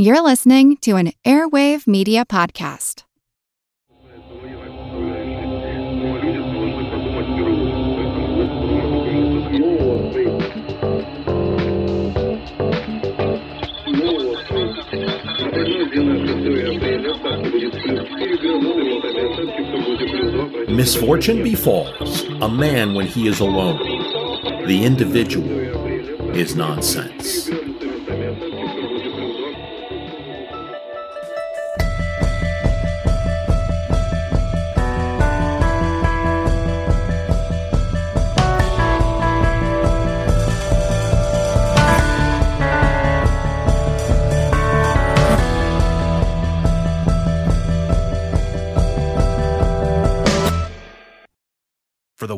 You're listening to an Airwave Media Podcast. Misfortune befalls a man when he is alone. The individual is nonsense.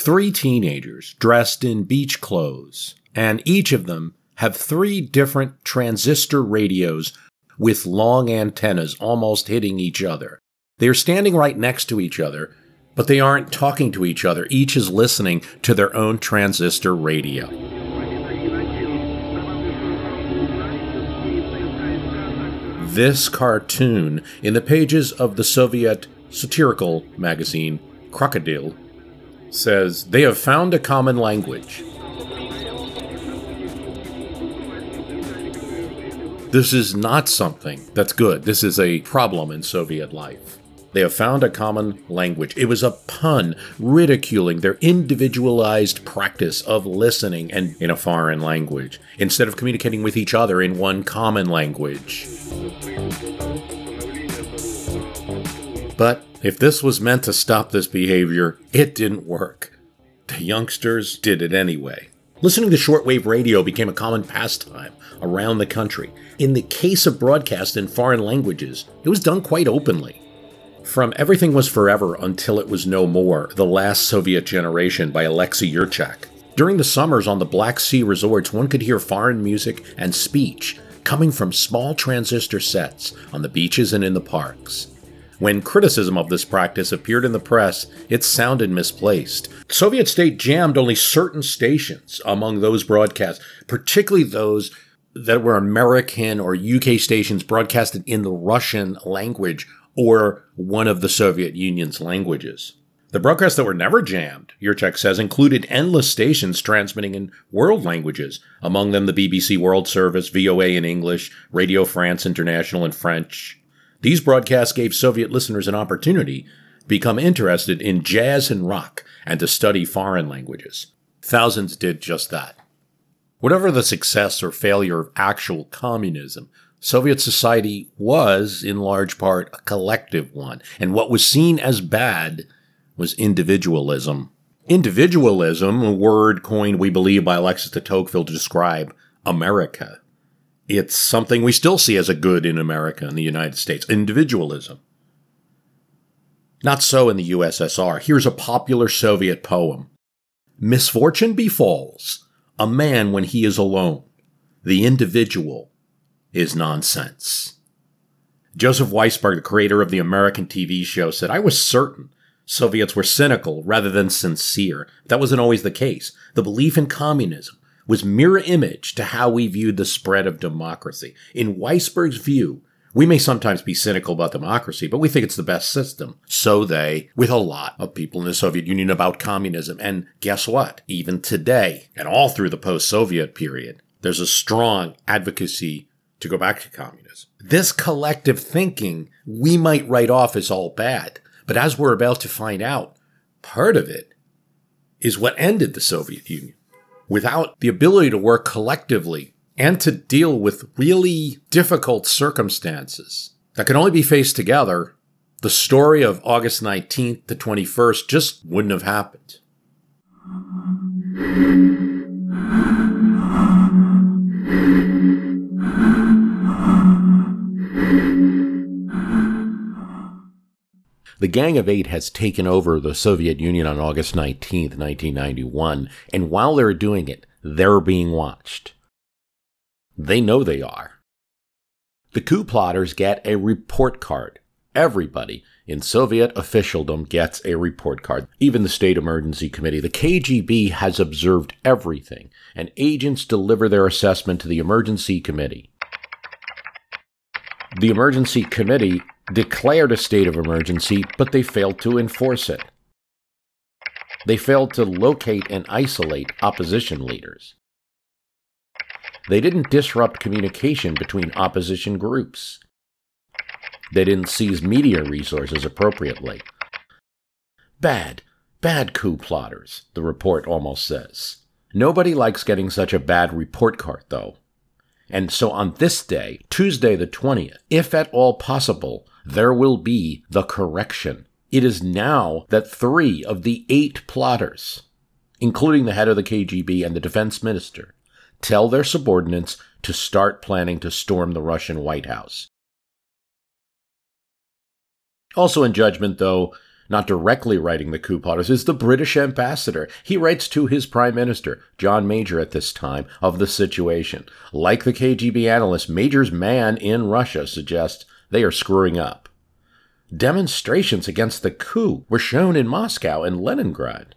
Three teenagers dressed in beach clothes, and each of them have three different transistor radios with long antennas almost hitting each other. They are standing right next to each other, but they aren't talking to each other. Each is listening to their own transistor radio. This cartoon, in the pages of the Soviet satirical magazine Krokodil, says they have found a common language. This is not something that's good. This is a problem in Soviet life. They have found a common language. It was a pun ridiculing their individualized practice of listening and in a foreign language instead of communicating with each other in one common language. But if this was meant to stop this behavior, it didn't work. The youngsters did it anyway. Listening to shortwave radio became a common pastime around the country. In the case of broadcast in foreign languages, it was done quite openly. From Everything Was Forever Until It Was No More, The Last Soviet Generation by Alexei Yurchak. During the summers on the Black Sea resorts, one could hear foreign music and speech coming from small transistor sets on the beaches and in the parks. When criticism of this practice appeared in the press, it sounded misplaced. Soviet state jammed only certain stations among those broadcasts, particularly those that were American or UK stations broadcasted in the Russian language or one of the Soviet Union's languages. The broadcasts that were never jammed, Yurchak says, included endless stations transmitting in world languages, among them the BBC World Service, VOA in English, Radio France International in French. These broadcasts gave Soviet listeners an opportunity to become interested in jazz and rock and to study foreign languages. Thousands did just that. Whatever the success or failure of actual communism, Soviet society was, in large part, a collective one, and what was seen as bad was individualism. Individualism, a word coined, we believe, by Alexis de Tocqueville to describe America. It's something we still see as a good in America and the United States individualism. Not so in the USSR. Here's a popular Soviet poem Misfortune befalls a man when he is alone. The individual is nonsense. Joseph Weisberg, the creator of the American TV show, said, I was certain Soviets were cynical rather than sincere. That wasn't always the case. The belief in communism was mirror image to how we viewed the spread of democracy. In Weisberg's view, we may sometimes be cynical about democracy, but we think it's the best system. So they, with a lot of people in the Soviet Union about communism. And guess what? Even today, and all through the post-Soviet period, there's a strong advocacy to go back to communism. This collective thinking we might write off as all bad. But as we're about to find out, part of it is what ended the Soviet Union. Without the ability to work collectively and to deal with really difficult circumstances that can only be faced together, the story of August 19th to 21st just wouldn't have happened. The Gang of Eight has taken over the Soviet Union on August 19th, 1991, and while they're doing it, they're being watched. They know they are. The coup plotters get a report card. Everybody in Soviet officialdom gets a report card. Even the State Emergency Committee. The KGB has observed everything, and agents deliver their assessment to the Emergency Committee. The Emergency Committee declared a state of emergency, but they failed to enforce it. They failed to locate and isolate opposition leaders. They didn't disrupt communication between opposition groups. They didn't seize media resources appropriately. Bad, bad coup plotters, the report almost says. Nobody likes getting such a bad report card, though. And so on this day, Tuesday the 20th, if at all possible, there will be the correction. It is now that three of the eight plotters, including the head of the KGB and the defense minister, tell their subordinates to start planning to storm the Russian White House. Also in judgment, though, not directly writing the coup plotters, is the British ambassador. He writes to his prime minister, John Major, at this time, of the situation. Like the KGB analyst, Major's man in Russia suggests they are screwing up. Demonstrations against the coup were shown in Moscow and Leningrad.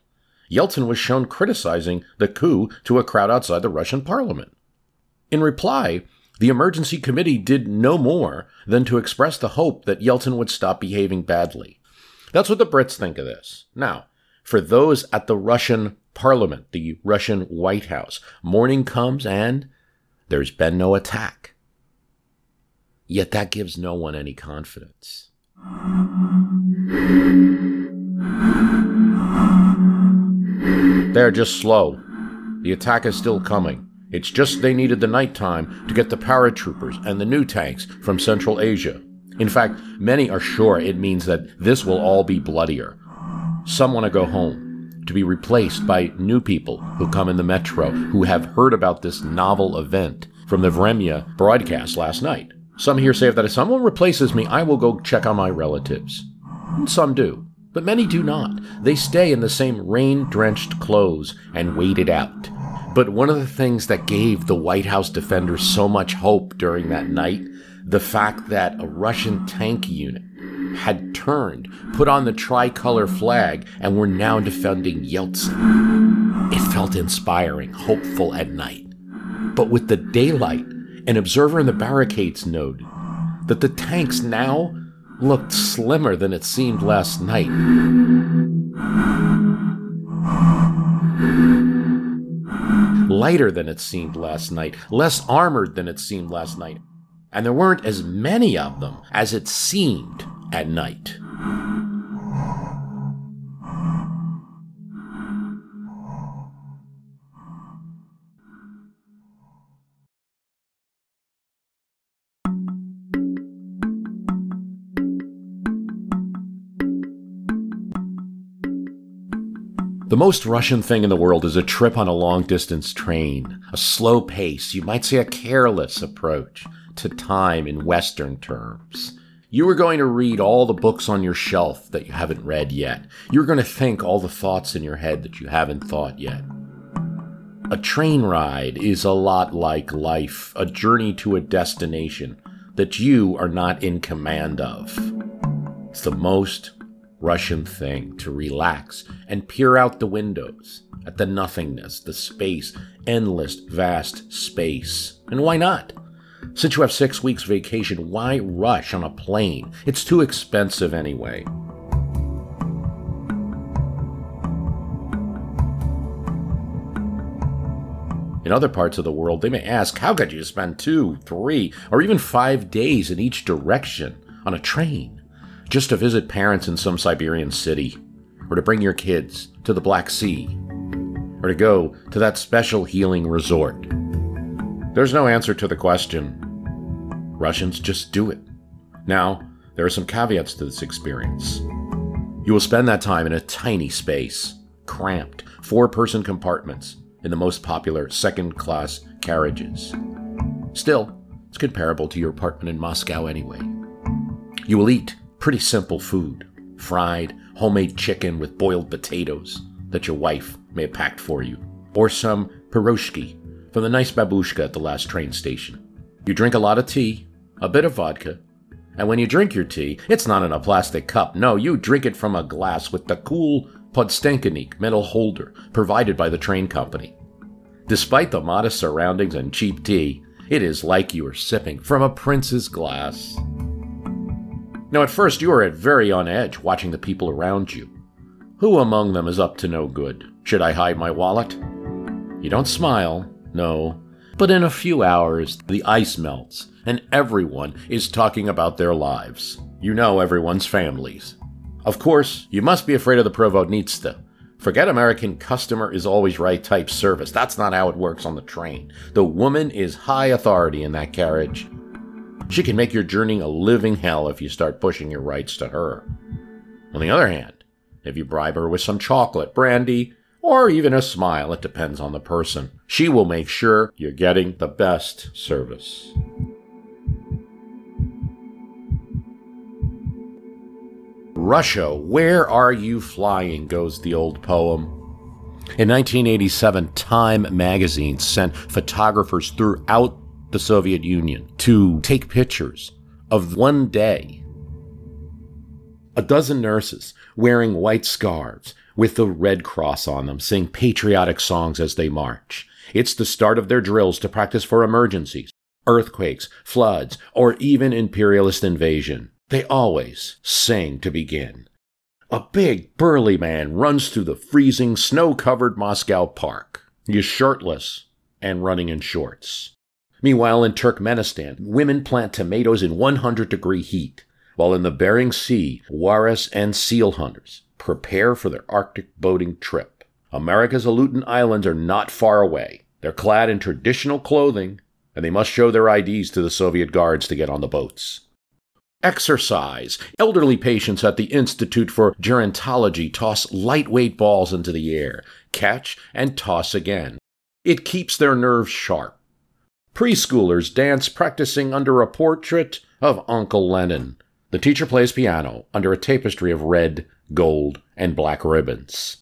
Yeltsin was shown criticizing the coup to a crowd outside the Russian parliament. In reply, the emergency committee did no more than to express the hope that Yeltsin would stop behaving badly. That's what the Brits think of this. Now, for those at the Russian parliament, the Russian White House, morning comes and there's been no attack. Yet that gives no one any confidence. They're just slow. The attack is still coming. It's just they needed the nighttime to get the paratroopers and the new tanks from Central Asia. In fact, many are sure it means that this will all be bloodier. Some want to go home, to be replaced by new people who come in the metro who have heard about this novel event from the Vremya broadcast last night. Some here say that if someone replaces me, I will go check on my relatives. And some do, but many do not. They stay in the same rain drenched clothes and wait it out. But one of the things that gave the White House defenders so much hope during that night the fact that a Russian tank unit had turned, put on the tricolor flag, and were now defending Yeltsin. It felt inspiring, hopeful at night. But with the daylight, an observer in the barricades noted that the tanks now looked slimmer than it seemed last night. Lighter than it seemed last night, less armored than it seemed last night and there weren't as many of them as it seemed at night. The most Russian thing in the world is a trip on a long distance train, a slow pace, you might say a careless approach to time in Western terms. You are going to read all the books on your shelf that you haven't read yet. You're going to think all the thoughts in your head that you haven't thought yet. A train ride is a lot like life, a journey to a destination that you are not in command of. It's the most Russian thing to relax and peer out the windows at the nothingness, the space, endless, vast space. And why not? Since you have six weeks vacation, why rush on a plane? It's too expensive anyway. In other parts of the world, they may ask, how could you spend two, three, or even five days in each direction on a train just to visit parents in some Siberian city, or to bring your kids to the Black Sea, or to go to that special healing resort? There's no answer to the question. Russians just do it. Now, there are some caveats to this experience. You will spend that time in a tiny space, cramped, four person compartments in the most popular second class carriages. Still, It's comparable to your apartment in Moscow anyway. You will eat pretty simple food fried, homemade chicken with boiled potatoes that your wife may have packed for you, or some piroshki from the nice babushka at the last train station. You drink a lot of tea, a bit of vodka, and when you drink your tea, it's not in a plastic cup. No, you drink it from a glass with the cool podstakannik metal holder provided by the train company. Despite the modest surroundings and cheap tea, it is like you are sipping from a prince's glass. Now, at first, you are at very on edge watching the people around you. Who among them is up to no good? Should I hide my wallet? You don't smile, no. But in a few hours, the ice melts, and everyone is talking about their lives. You know everyone's families. Of course, you must be afraid of the Provodnitsa. Forget American customer is always right type service. That's not how it works on the train. The woman is high authority in that carriage. She can make your journey a living hell if you start pushing your rights to her. On the other hand, if you bribe her with some chocolate, brandy, or even a smile, it depends on the person, she will make sure you're getting the best service. Russia, where are you flying? goes the old poem. In 1987, Time magazine sent photographers throughout the Soviet Union to take pictures of one day. A dozen nurses wearing white scarves with the Red Cross on them sing patriotic songs as they march. It's the start of their drills to practice for emergencies, earthquakes, floods, or even imperialist invasion. They always sing to begin. A big, burly man runs through the freezing, snow covered Moscow park. He is shirtless and running in shorts. Meanwhile, in Turkmenistan, women plant tomatoes in 100 degree heat, while in the Bering Sea, walrus and seal hunters prepare for their Arctic boating trip. America's Aleutian Islands are not far away. They're clad in traditional clothing, and they must show their IDs to the Soviet guards to get on the boats. Exercise. Elderly patients at the Institute for Gerontology toss lightweight balls into the air, catch, and toss again. It keeps their nerves sharp. Preschoolers dance practicing under a portrait of Uncle Lenin. The teacher plays piano under a tapestry of red, gold, and black ribbons.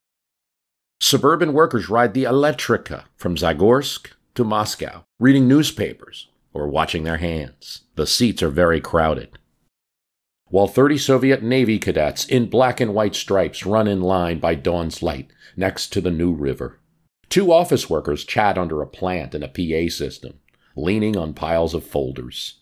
Suburban workers ride the Elektrika from Zagorsk to Moscow, reading newspapers or watching their hands. The seats are very crowded. While 30 Soviet Navy cadets in black and white stripes run in line by dawn's light next to the Neva River. Two office workers chat under a plant in a PA system leaning on piles of folders.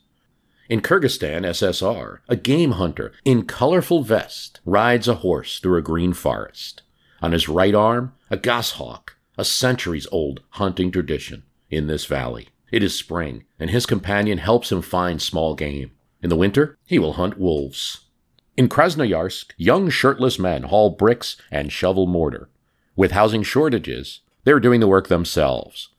In Kyrgyzstan, SSR, a game hunter in colorful vest rides a horse through a green forest. On his right arm, a goshawk, a centuries old hunting tradition in this valley. It is spring, and his companion helps him find small game. In the winter, he will hunt wolves. In Krasnoyarsk, young shirtless men haul bricks and shovel mortar. With housing shortages, they are doing the work themselves.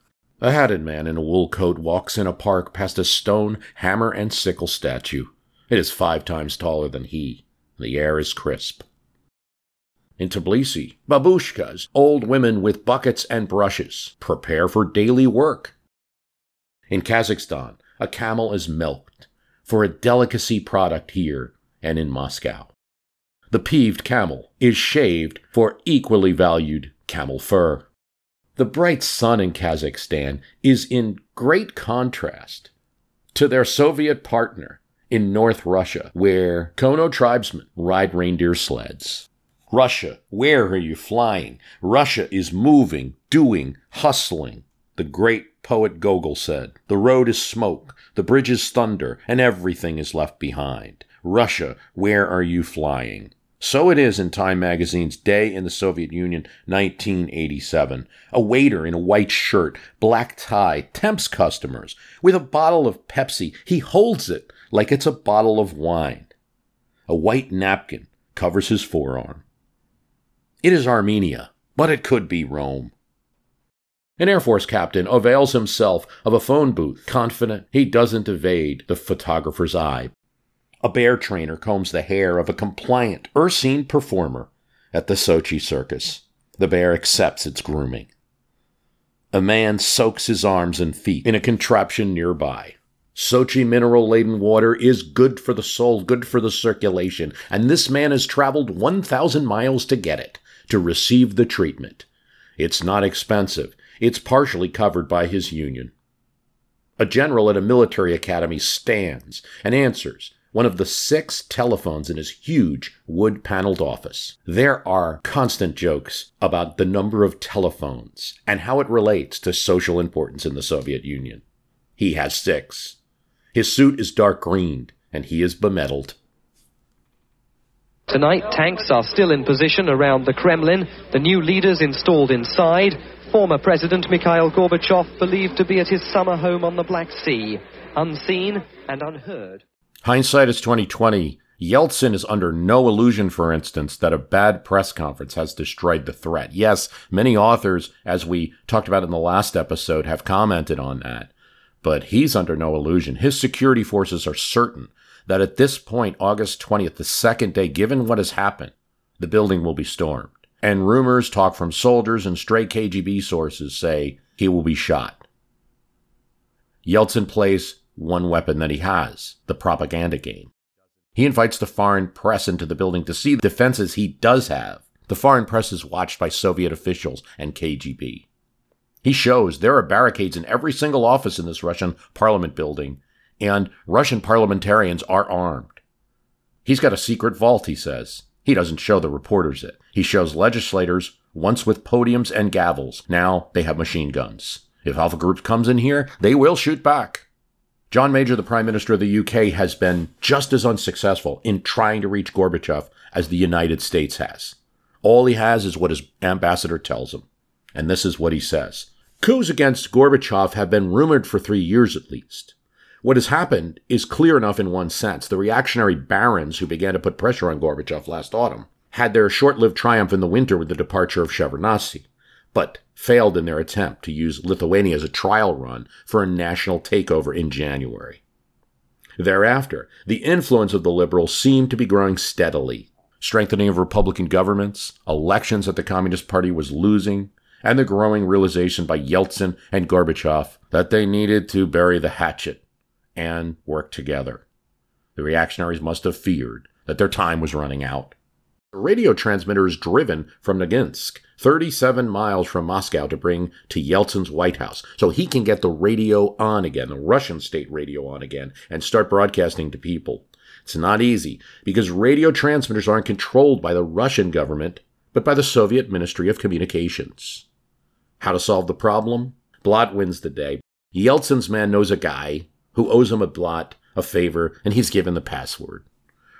A hatted man in a wool coat walks in a park past a stone hammer and sickle statue. It is five times taller than he. The air is crisp. In Tbilisi, babushkas, old women with buckets and brushes, prepare for daily work. In Kazakhstan, a camel is milked for a delicacy product here and in Moscow. The peeved camel is shaved for equally valued camel fur. The bright sun in Kazakhstan is in great contrast to their Soviet partner in North Russia, where Kono tribesmen ride reindeer sleds. Russia, where are you flying? Russia is moving, doing, hustling. The great poet Gogol said, The road is smoke, the bridge is thunder, and everything is left behind. Russia, where are you flying? So it is in Time magazine's Day in the Soviet Union, 1987. A waiter in a white shirt, black tie, tempts customers with a bottle of Pepsi. He holds it like it's a bottle of wine. A white napkin covers his forearm. It is Armenia, but it could be Rome. An Air Force captain avails himself of a phone booth, confident he doesn't evade the photographer's eye. A bear trainer combs the hair of a compliant Ursine performer at the Sochi circus. The bear accepts its grooming. A man soaks his arms and feet in a contraption nearby. Sochi mineral laden water is good for the soul, good for the circulation, and this man has traveled 1,000 miles to get it, to receive the treatment. It's not expensive. It's partially covered by his union. A general at a military academy stands and answers one of the six telephones in his huge wood paneled office. There are constant jokes about the number of telephones and how it relates to social importance in the Soviet Union. He has six. His suit is dark green, and he is bemedaled. Tonight, tanks are still in position around the Kremlin, the new leaders installed inside. Former President Mikhail Gorbachev believed to be at his summer home on the Black Sea, unseen and unheard. Hindsight is 2020. Yeltsin is under no illusion, for instance, that a bad press conference has destroyed the threat. Yes, many authors, as we talked about in the last episode, have commented on that. But he's under no illusion. His security forces are certain that at this point, August 20th, the second day, given what has happened, the building will be stormed. And rumors, talk from soldiers and stray KGB sources say he will be shot. Yeltsin plays one weapon that he has the propaganda game. He invites the foreign press into the building to see the defenses he does have. The foreign press is watched by Soviet officials and KGB. He shows there are barricades in every single office in this Russian parliament building and Russian parliamentarians are armed. He's got a secret vault, he says. He doesn't show the reporters it. He shows legislators, once with podiums and gavels. Now they have machine guns. If Alpha Group comes in here, they will shoot back. John Major, the Prime Minister of the UK, has been just as unsuccessful in trying to reach Gorbachev as the United States has. All he has is what his ambassador tells him. And this is what he says Coups against Gorbachev have been rumored for three years at least. What has happened is clear enough in one sense. The reactionary barons who began to put pressure on Gorbachev last autumn had their short lived triumph in the winter with the departure of Shevardnadze, but failed in their attempt to use Lithuania as a trial run for a national takeover in January. Thereafter, the influence of the liberals seemed to be growing steadily. Strengthening of Republican governments, elections that the Communist Party was losing, and the growing realization by Yeltsin and Gorbachev that they needed to bury the hatchet and work together. The reactionaries must have feared that their time was running out. The radio transmitter is driven from Noginsk, 37 miles from Moscow, to bring to Yeltsin's White House so he can get the radio on again, the Russian state radio on again, and start broadcasting to people. It's not easy because radio transmitters aren't controlled by the Russian government, but by the Soviet Ministry of Communications. How to solve the problem? Blat wins the day. Yeltsin's man knows a guy who owes him a blat, a favor, and he's given the password.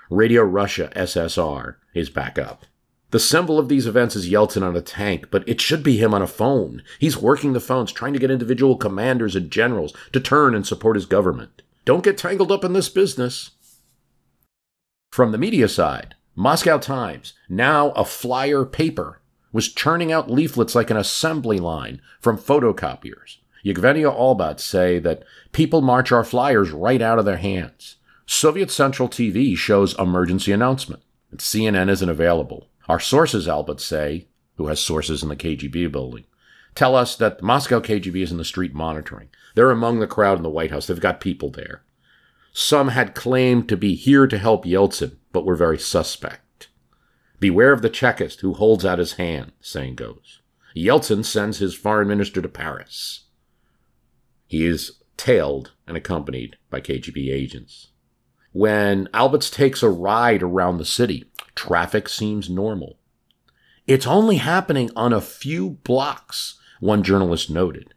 Radio Russia SSR is back up. The symbol of these events is Yeltsin on a tank, but it should be him on a phone. He's working the phones, trying to get individual commanders and generals to turn and support his government. Don't get tangled up in this business. From the media side, Moscow Times, now a flyer paper, was churning out leaflets like an assembly line from photocopiers. Yevgenia Albats say that people march our flyers right out of their hands. Soviet Central TV shows emergency announcement. And CNN isn't available. Our sources, Albats say, who has sources in the KGB building, tell us that the Moscow KGB is in the street monitoring. They're among the crowd in the White House. They've got people there. Some had claimed to be here to help Yeltsin, but were very suspect. Beware of the Chekist who holds out his hand, saying goes. Yeltsin sends his foreign minister to Paris. He is tailed and accompanied by KGB agents. When Albats takes a ride around the city, traffic seems normal. It's only happening on a few blocks, one journalist noted.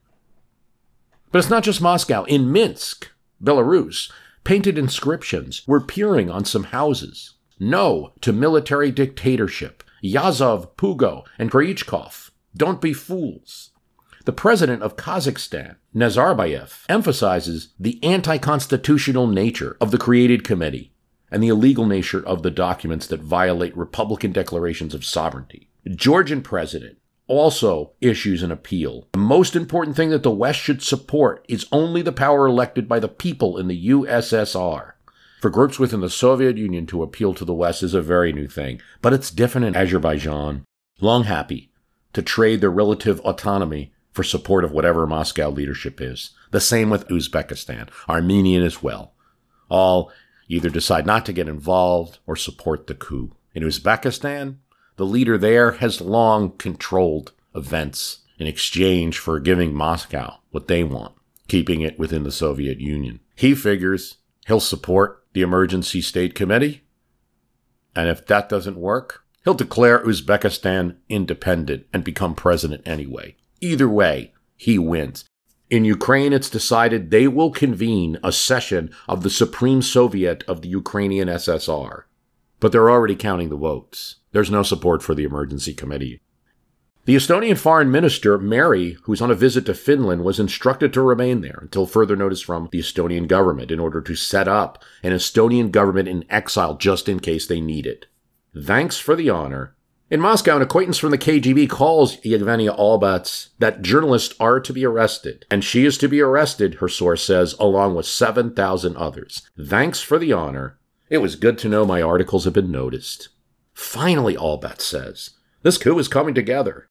But it's not just Moscow. In Minsk, Belarus, painted inscriptions were appearing on some houses. No to military dictatorship. Yazov, Pugo, and Kryuchkov. Don't be fools. The president of Kazakhstan, Nazarbayev, emphasizes the anti constitutional nature of the created committee and the illegal nature of the documents that violate Republican declarations of sovereignty. Georgian president also issues an appeal. The most important thing that the West should support is only the power elected by the people in the USSR. For groups within the Soviet Union to appeal to the West is a very new thing, but it's different in Azerbaijan. Long happy to trade their relative autonomy for support of whatever Moscow leadership is. The same with Uzbekistan, Armenian as well. All either decide not to get involved or support the coup. In Uzbekistan, the leader there has long controlled events in exchange for giving Moscow what they want, keeping it within the Soviet Union. He figures he'll support the Emergency State Committee, and if that doesn't work, he'll declare Uzbekistan independent and become president anyway. Either way, he wins. In Ukraine, it's decided they will convene a session of the Supreme Soviet of the Ukrainian SSR. But they're already counting the votes. There's no support for the emergency committee. The Estonian foreign minister, Meri, who's on a visit to Finland, was instructed to remain there until further notice from the Estonian government in order to set up an Estonian government in exile just in case they need it. Thanks for the honor, in Moscow, an acquaintance from the KGB calls Yevgenia Albats that journalists are to be arrested, and she is to be arrested, her source says, along with 7,000 others. Thanks for the honor. It was good to know my articles have been noticed. Finally, Albats says, this coup is coming together.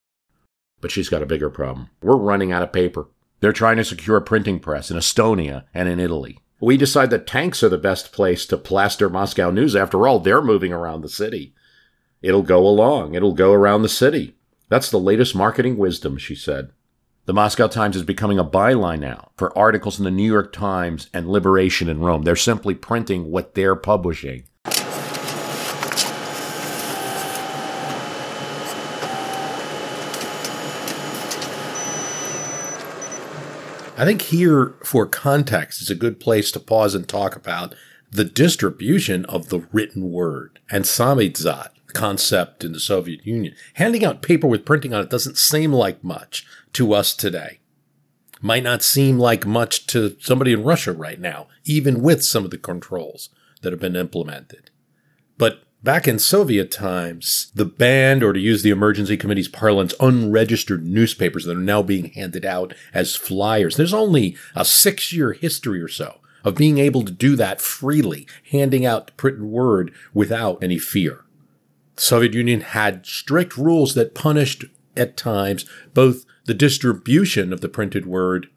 But she's got a bigger problem. We're running out of paper. They're trying to secure a printing press in Estonia and in Italy. We decide that tanks are the best place to plaster Moscow news. After all, they're moving around the city. It'll go along. It'll go around the city. That's the latest marketing wisdom, she said. The Moscow Times is becoming a byline now for articles in the New York Times and Liberation in Rome. They're simply printing what they're publishing. I think here, for context, is a good place to pause and talk about the distribution of the written word and samizdat concept in the Soviet Union. Handing out paper with printing on it doesn't seem like much to us today. Might not seem like much to somebody in Russia right now, even with some of the controls that have been implemented. But back in Soviet times, the banned, or to use the emergency committee's parlance, unregistered newspapers that are now being handed out as flyers. There's only a six year history or so of being able to do that freely, handing out printed word without any fear. The Soviet Union had strict rules that punished at times both the distribution of the printed word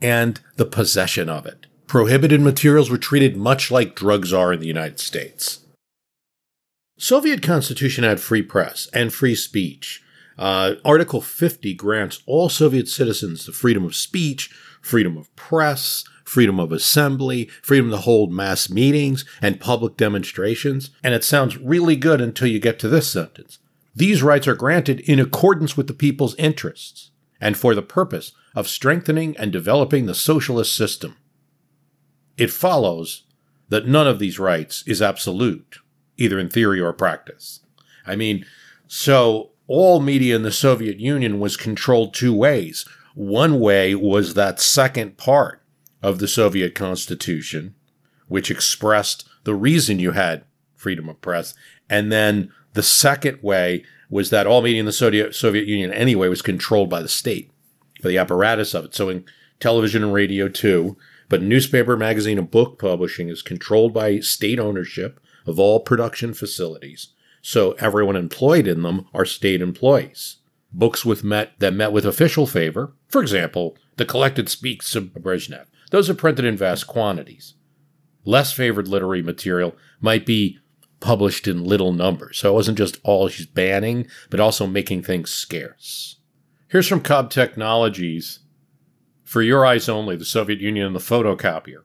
and the possession of it. Prohibited materials were treated much like drugs are in the United States. Soviet constitution had free press and free speech. Uh, Article 50 grants all Soviet citizens the freedom of speech, freedom of press, freedom of assembly, freedom to hold mass meetings and public demonstrations. And it sounds really good until you get to this sentence. These rights are granted in accordance with the people's interests and for the purpose of strengthening and developing the socialist system. It follows that none of these rights is absolute, either in theory or practice. I mean, so all media in the Soviet Union was controlled two ways. One way was that second part of the Soviet Constitution, which expressed the reason you had freedom of press. And then the second way was that all media in the Soviet, Union anyway was controlled by the state, by the apparatus of it. So in television and radio too, but newspaper, magazine, and book publishing is controlled by state ownership of all production facilities. So everyone employed in them are state employees. Books with met that met with official favor, for example, the collected speaks of Brezhnev, those are printed in vast quantities. Less favored literary material might be published in little numbers. So it wasn't just all she's banning, but also making things scarce. Here's from Cobb Technologies for your eyes only, the Soviet Union and the photocopier.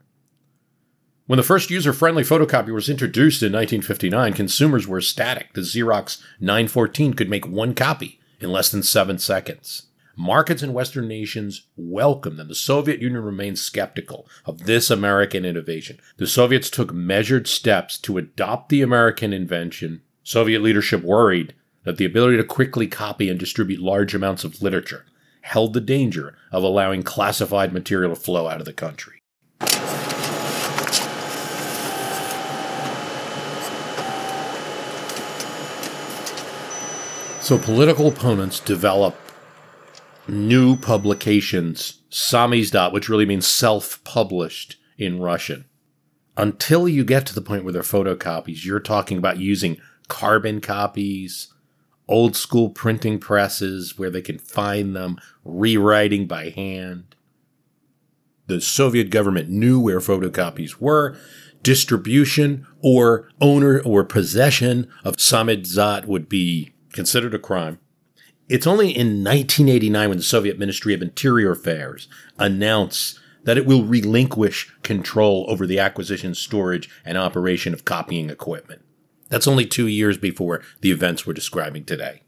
When the first user friendly photocopier was introduced in 1959, consumers were ecstatic. The Xerox 914 could make one copy in less than seven seconds. Markets in Western nations welcomed them. The Soviet Union remained skeptical of this American innovation. The Soviets took measured steps to adopt the American invention. Soviet leadership worried that the ability to quickly copy and distribute large amounts of literature held the danger of allowing classified material to flow out of the country. So political opponents develop new publications, samizdat, which really means self published in Russian. Until you get to the point where they're photocopies, you're talking about using carbon copies old school printing presses where they can find them, rewriting by hand. The Soviet government knew where photocopies were. Distribution or owner or possession of Samizdat would be considered a crime. It's only in 1989 when the Soviet Ministry of Interior Affairs announced that it will relinquish control over the acquisition, storage, and operation of copying equipment. That's only two years before the events we're describing today.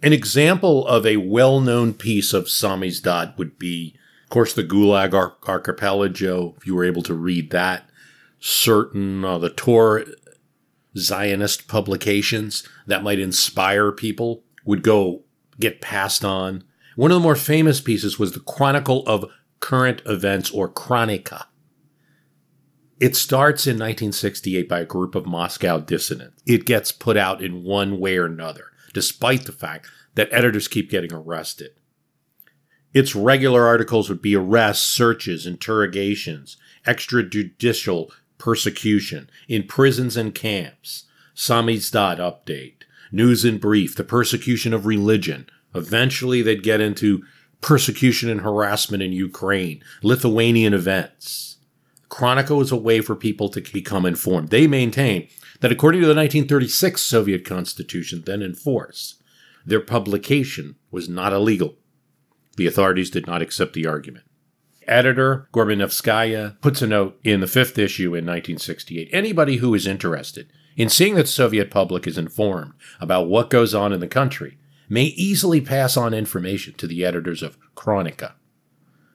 An example of a well known piece of samizdat would be, of course, the Gulag Ar- Archipelago, if you were able to read that. Certain, uh, the Torah Zionist publications that might inspire people would go get passed on. One of the more famous pieces was the Chronicle of Current Events or Chronica. It starts in 1968 by a group of Moscow dissidents. It gets put out in one way or another, despite the fact that editors keep getting arrested. Its regular articles would be arrests, searches, interrogations, extrajudicial persecution in prisons and camps, Samizdat update, news in brief, the persecution of religion. Eventually, they'd get into persecution and harassment in Ukraine, Lithuanian events. Chronicle is a way for people to become informed. They maintain that according to the 1936 Soviet Constitution, then in force, their publication was not illegal. The authorities did not accept the argument. Editor Gorbanevskaya puts a note in the fifth issue in 1968. Anybody who is interested in seeing that the Soviet public is informed about what goes on in the country may easily pass on information to the editors of Chronica.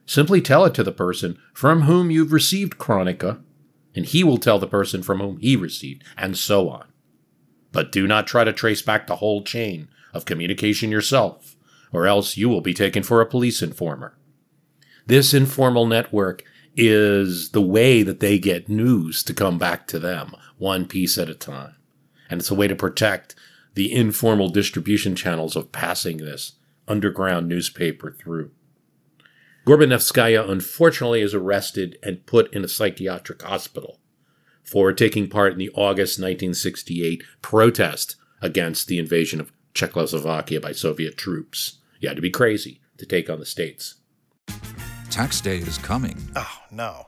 Simply tell it to the person from whom you've received Chronica, and he will tell the person from whom he received, and so on. But do not try to trace back the whole chain of communication yourself, or else you will be taken for a police informer. This informal network is the way that they get news to come back to them, one piece at a time. And it's a way to protect the informal distribution channels of passing this underground newspaper through. Gorbanevskaya unfortunately is arrested and put in a psychiatric hospital for taking part in the August 1968 protest against the invasion of Czechoslovakia by Soviet troops. You had to be crazy to take on the states. Tax day is coming. Oh, no.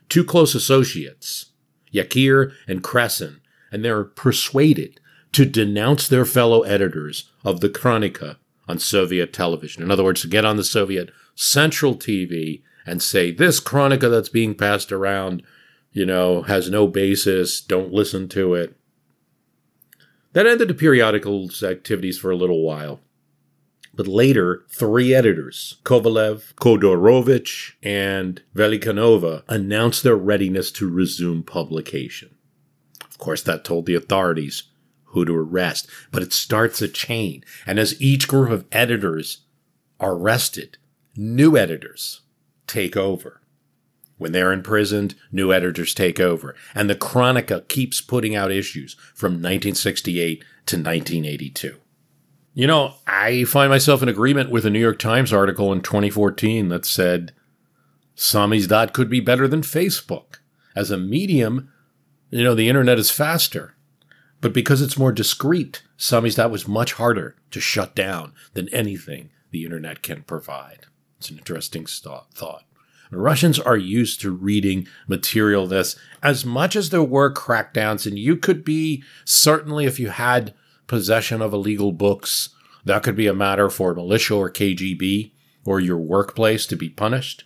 two close associates, Yakir and Krasin, and they're persuaded to denounce their fellow editors of the Chronica on Soviet television. In other words, to get on the Soviet Central TV and say, this Chronica that's being passed around, you know, has no basis, don't listen to it. That ended the periodical's activities for a little while. But later, three editors, Kovalev, Khodorovich, and Velikanova, announced their readiness to resume publication Of course, that told the authorities who to arrest, but it starts a chain. And as each group of editors are arrested, new editors take over. When they're imprisoned, new editors take over. And the Chronica keeps putting out issues from 1968 to 1982. You know, I find myself in agreement with a New York Times article in 2014 that said samizdat could be better than Facebook. As a medium, you know, the internet is faster. But because it's more discreet, samizdat was much harder to shut down than anything the internet can provide. It's an interesting thought. Russians are used to reading material this as much as there were crackdowns, and you could be certainly, if you had possession of illegal books, that could be a matter for militia or KGB or your workplace to be punished.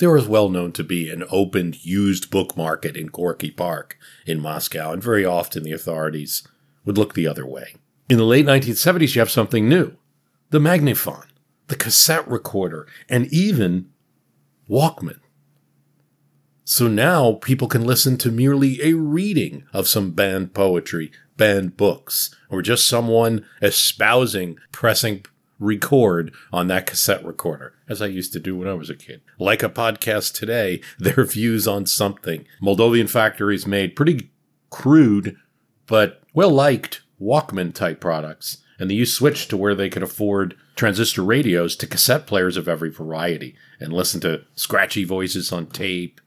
There was well known to be an open used book market in Gorky Park in Moscow, and very often the authorities would look the other way. In the late 1970s, you have something new the magnitofon, the cassette recorder, and even Walkman. So now people can listen to merely a reading of some banned poetry, banned books, or just someone espousing pressing record on that cassette recorder, as I used to do when I was a kid. Like a podcast today, their views on something. Moldovan factories made pretty crude, but well liked Walkman type products. And the youth switched to where they could afford transistor radios to cassette players of every variety and listen to scratchy voices on tape,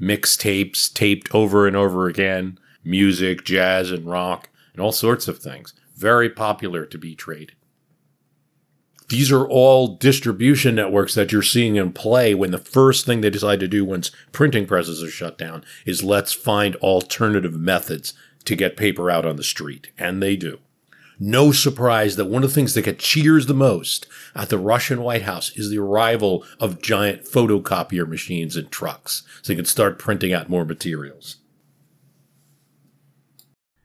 mixtapes taped over and over again, music, jazz, and rock, and all sorts of things. Very popular to be traded. These are all distribution networks that you're seeing in play when the first thing they decide to do once printing presses are shut down is let's find alternative methods to get paper out on the street. And they do. No surprise that one of the things that gets cheers the most at the Russian White House is the arrival of giant photocopier machines and trucks so they can start printing out more materials.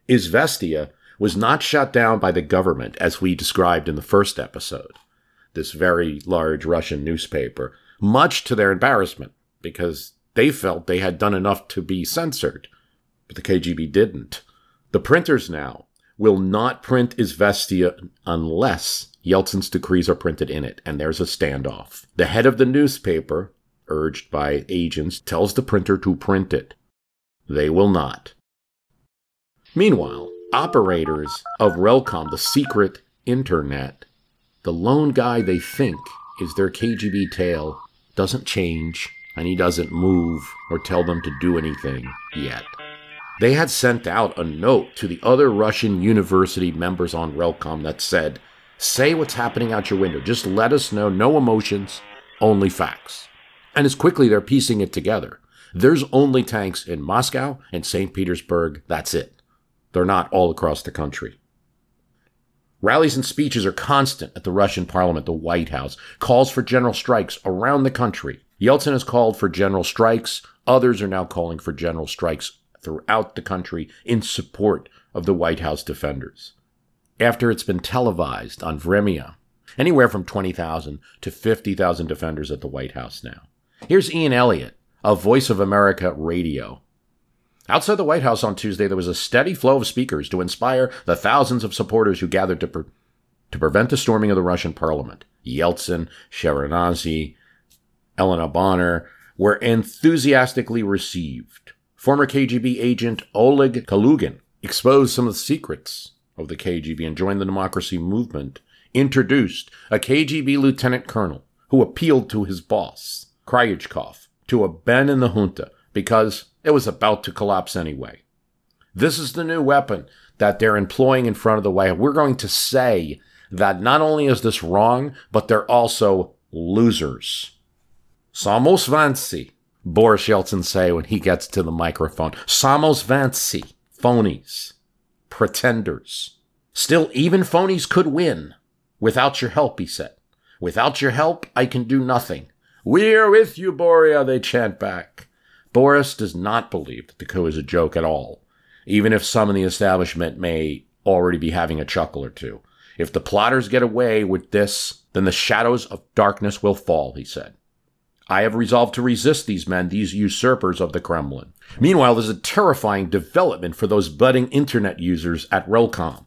Izvestia was not shut down by the government as we described in the first episode this very large Russian newspaper, much to their embarrassment, because they felt they had done enough to be censored. But the KGB didn't. The printers now will not print Izvestia unless Yeltsin's decrees are printed in it, and there's a standoff. The head of the newspaper, urged by agents, tells the printer to print it. They will not. Meanwhile, operators of Relcom, the secret internet, the lone guy they think is their KGB tail doesn't change and he doesn't move or tell them to do anything yet. They had sent out a note to the other Russian university members on Relcom that said, Say what's happening out your window. Just let us know. No emotions, only facts. And as quickly they're piecing it together. There's only tanks in Moscow and St. Petersburg. That's it. They're not all across the country. Rallies and speeches are constant at the Russian parliament, the White House, calls for general strikes around the country. Yeltsin has called for general strikes. Others are now calling for general strikes throughout the country in support of the White House defenders. After it's been televised on Vremya, anywhere from 20,000 to 50,000 defenders at the White House now. Here's Ian Elliott of Voice of America Radio. Outside the White House on Tuesday, there was a steady flow of speakers to inspire the thousands of supporters who gathered to, pre- to prevent the storming of the Russian parliament. Yeltsin, Shevardnadze, Elena Bonner were enthusiastically received. Former KGB agent Oleg Kalugin exposed some of the secrets of the KGB and joined the democracy movement, introduced a KGB lieutenant colonel who appealed to his boss, Kryuchkov, to abandon the junta because it was about to collapse anyway. This is the new weapon that they're employing in front of the White House. We're going to say that not only is this wrong, but they're also losers. Samosvansi, Boris Yeltsin say when he gets to the microphone. Samosvansi, phonies, pretenders. Still, even phonies could win. Without your help, he said. Without your help, I can do nothing. We're with you, Boria, they chant back. Boris does not believe that the coup is a joke at all, even if some in the establishment may already be having a chuckle or two. If the plotters get away with this, then the shadows of darkness will fall, he said. I have resolved to resist these men, these usurpers of the Kremlin. Meanwhile, there's a terrifying development for those budding internet users at Relcom.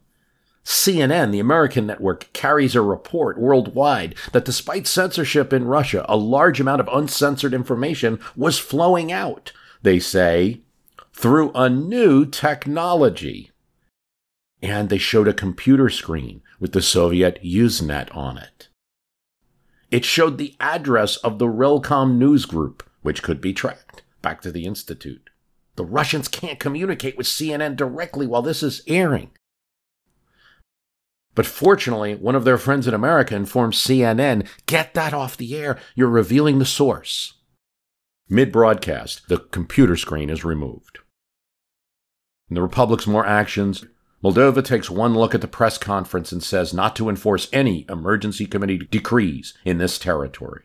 CNN, the American network, carries a report worldwide that despite censorship in Russia, a large amount of uncensored information was flowing out, they say, through a new technology. And they showed a computer screen with the Soviet Usenet on it. It showed the address of the Relcom news group, which could be tracked back to the Institute. The Russians can't communicate with CNN directly while this is airing. But fortunately, one of their friends in America informed CNN get that off the air. You're revealing the source. Mid broadcast, the computer screen is removed. In the Republic's more actions, Moldova takes one look at the press conference and says not to enforce any emergency committee decrees in this territory.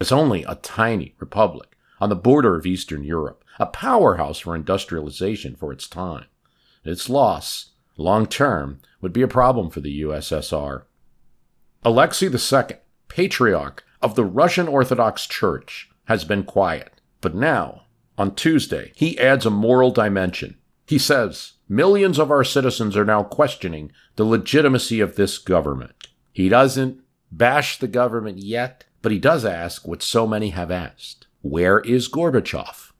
It's only a tiny republic on the border of Eastern Europe, a powerhouse for industrialization for its time. Its loss, long term, would be a problem for the USSR. Alexei II, patriarch of the Russian Orthodox Church, has been quiet. But now, on Tuesday, he adds a moral dimension. He says, Millions of our citizens are now questioning the legitimacy of this government. He doesn't bash the government yet, but he does ask what so many have asked Where is Gorbachev?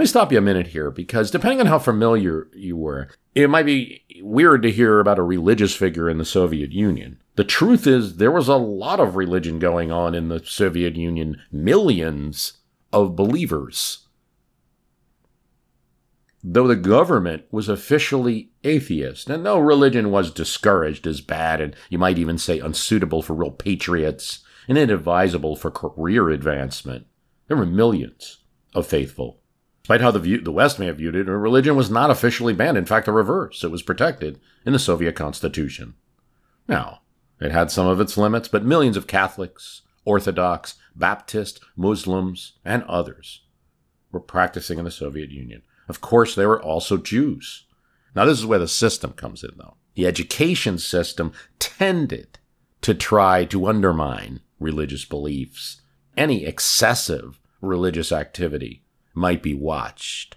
Let me stop you a minute here because depending on how familiar you were, it might be weird to hear about a religious figure in the Soviet Union. The truth is, there was a lot of religion going on in the Soviet Union, millions of believers though the government was officially atheist, and though religion was discouraged as bad and you might even say unsuitable for real patriots and inadvisable for career advancement, there were millions of faithful. Despite how the, view, the West may have viewed it, religion was not officially banned. In fact, the reverse. It was protected in the Soviet Constitution. Now, it had some of its limits, but millions of Catholics, Orthodox, Baptist, Muslims, and others were practicing in the Soviet Union. Of course, there were also Jews. Now, this is where the system comes in, though. The education system tended to try to undermine religious beliefs. Any excessive religious activity might be watched.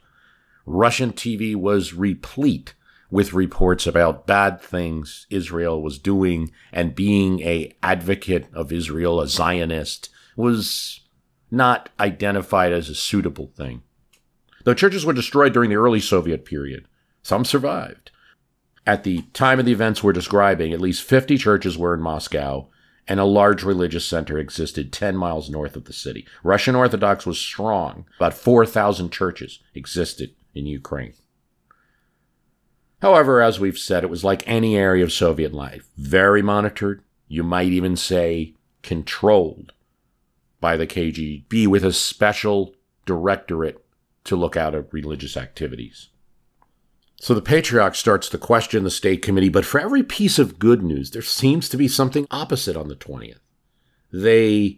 Russian TV was replete with reports about bad things Israel was doing and being a advocate of Israel, a Zionist, was not identified as a suitable thing. Though churches were destroyed during the early Soviet period, some survived. At the time of the events we're describing, at least 50 churches were in Moscow, and a large religious center existed 10 miles north of the city. Russian Orthodox was strong. About 4,000 churches existed in Ukraine. However, as we've said, it was like any area of Soviet life very monitored, you might even say controlled by the KGB with a special directorate to look out at religious activities. So the patriarch starts to question the state committee, but for every piece of good news, there seems to be something opposite on the 20th. They,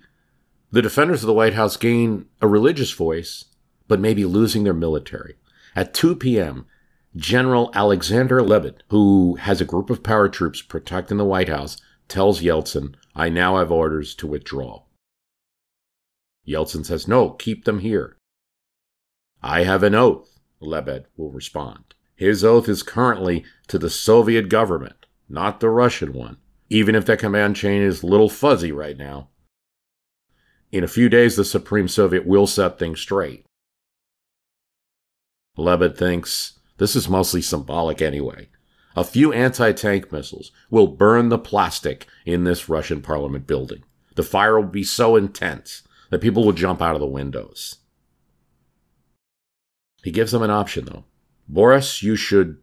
the defenders of the White House, gain a religious voice, but maybe losing their military. At 2 p.m., General Alexander Lebed, who has a group of paratroops protecting the White House, tells Yeltsin, I now have orders to withdraw. Yeltsin says, No, keep them here. I have an oath, Lebed will respond. His oath is currently to the Soviet government, not the Russian one, even if that command chain is a little fuzzy right now. In a few days, the Supreme Soviet will set things straight. Lebed thinks this is mostly symbolic anyway. A few anti tank missiles will burn the plastic in this Russian parliament building. The fire will be so intense that people will jump out of the windows. He gives them an option, though. Boris, you should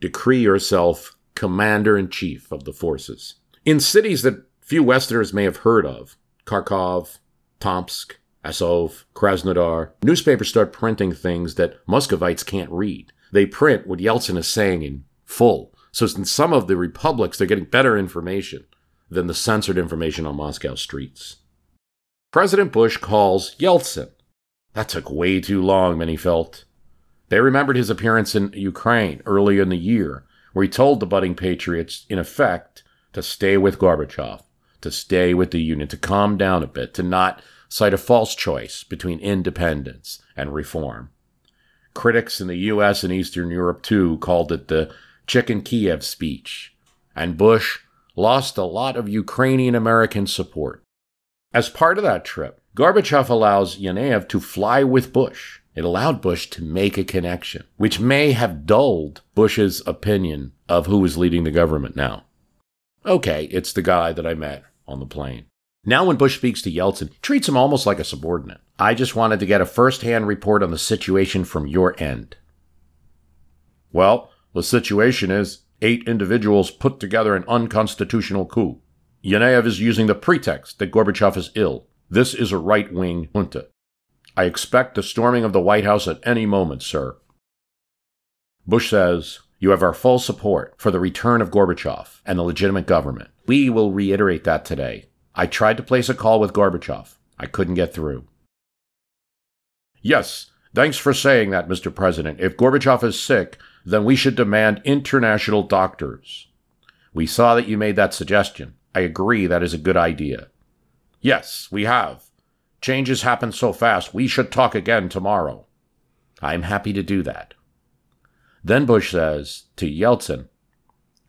decree yourself commander in chief of the forces. In cities that few Westerners may have heard of, Kharkov, Tomsk, Azov, Krasnodar, newspapers start printing things that Muscovites can't read. They print what Yeltsin is saying in full. So in some of the republics, they're getting better information than the censored information on Moscow streets. President Bush calls Yeltsin. That took way too long, many felt. They remembered his appearance in Ukraine earlier in the year, where he told the budding patriots, in effect, to stay with Gorbachev, to stay with the Union, to calm down a bit, to not cite a false choice between independence and reform. Critics in the US and Eastern Europe, too, called it the Chicken Kiev speech, and Bush lost a lot of Ukrainian American support. As part of that trip, Gorbachev allows Yanayev to fly with Bush it allowed Bush to make a connection, which may have dulled Bush's opinion of who is leading the government now. Okay, it's the guy that I met on the plane. Now, when Bush speaks to Yeltsin, treats him almost like a subordinate. I just wanted to get a first hand report on the situation from your end. Well, the situation is eight individuals put together an unconstitutional coup. Yanayev is using the pretext that Gorbachev is ill. This is a right wing junta. I expect the storming of the White House at any moment, sir. Bush says, You have our full support for the return of Gorbachev and the legitimate government. We will reiterate that today. I tried to place a call with Gorbachev. I couldn't get through. Yes, thanks for saying that, Mr. President. If Gorbachev is sick, then we should demand international doctors. We saw that you made that suggestion. I agree that is a good idea. Yes, we have. Changes happen so fast, we should talk again tomorrow. I'm happy to do that. Then Bush says to Yeltsin,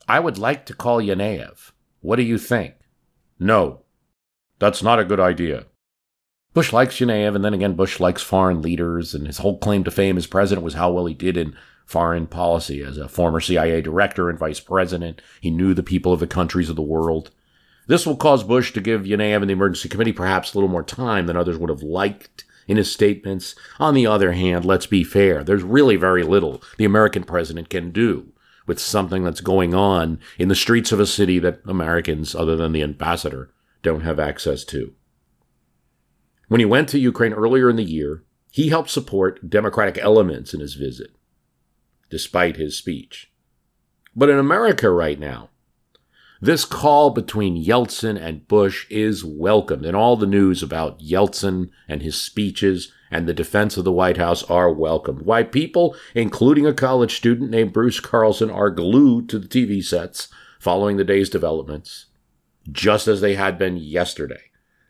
I would like to call Yanayev. What do you think? No, that's not a good idea. Bush likes Yanayev, and then again, Bush likes foreign leaders, and his whole claim to fame as president was how well he did in foreign policy. As a former CIA director and vice president, he knew the people of the countries of the world. This will cause Bush to give Yanayev and the Emergency Committee perhaps a little more time than others would have liked in his statements. On the other hand, let's be fair, there's really very little the American president can do with something that's going on in the streets of a city that Americans, other than the ambassador, don't have access to. When he went to Ukraine earlier in the year, he helped support democratic elements in his visit, despite his speech. But in America right now, this call between Yeltsin and Bush is welcomed, and all the news about Yeltsin and his speeches and the defense of the White House are welcomed. Why people, including a college student named Bruce Carlson, are glued to the TV sets following the day's developments, just as they had been yesterday.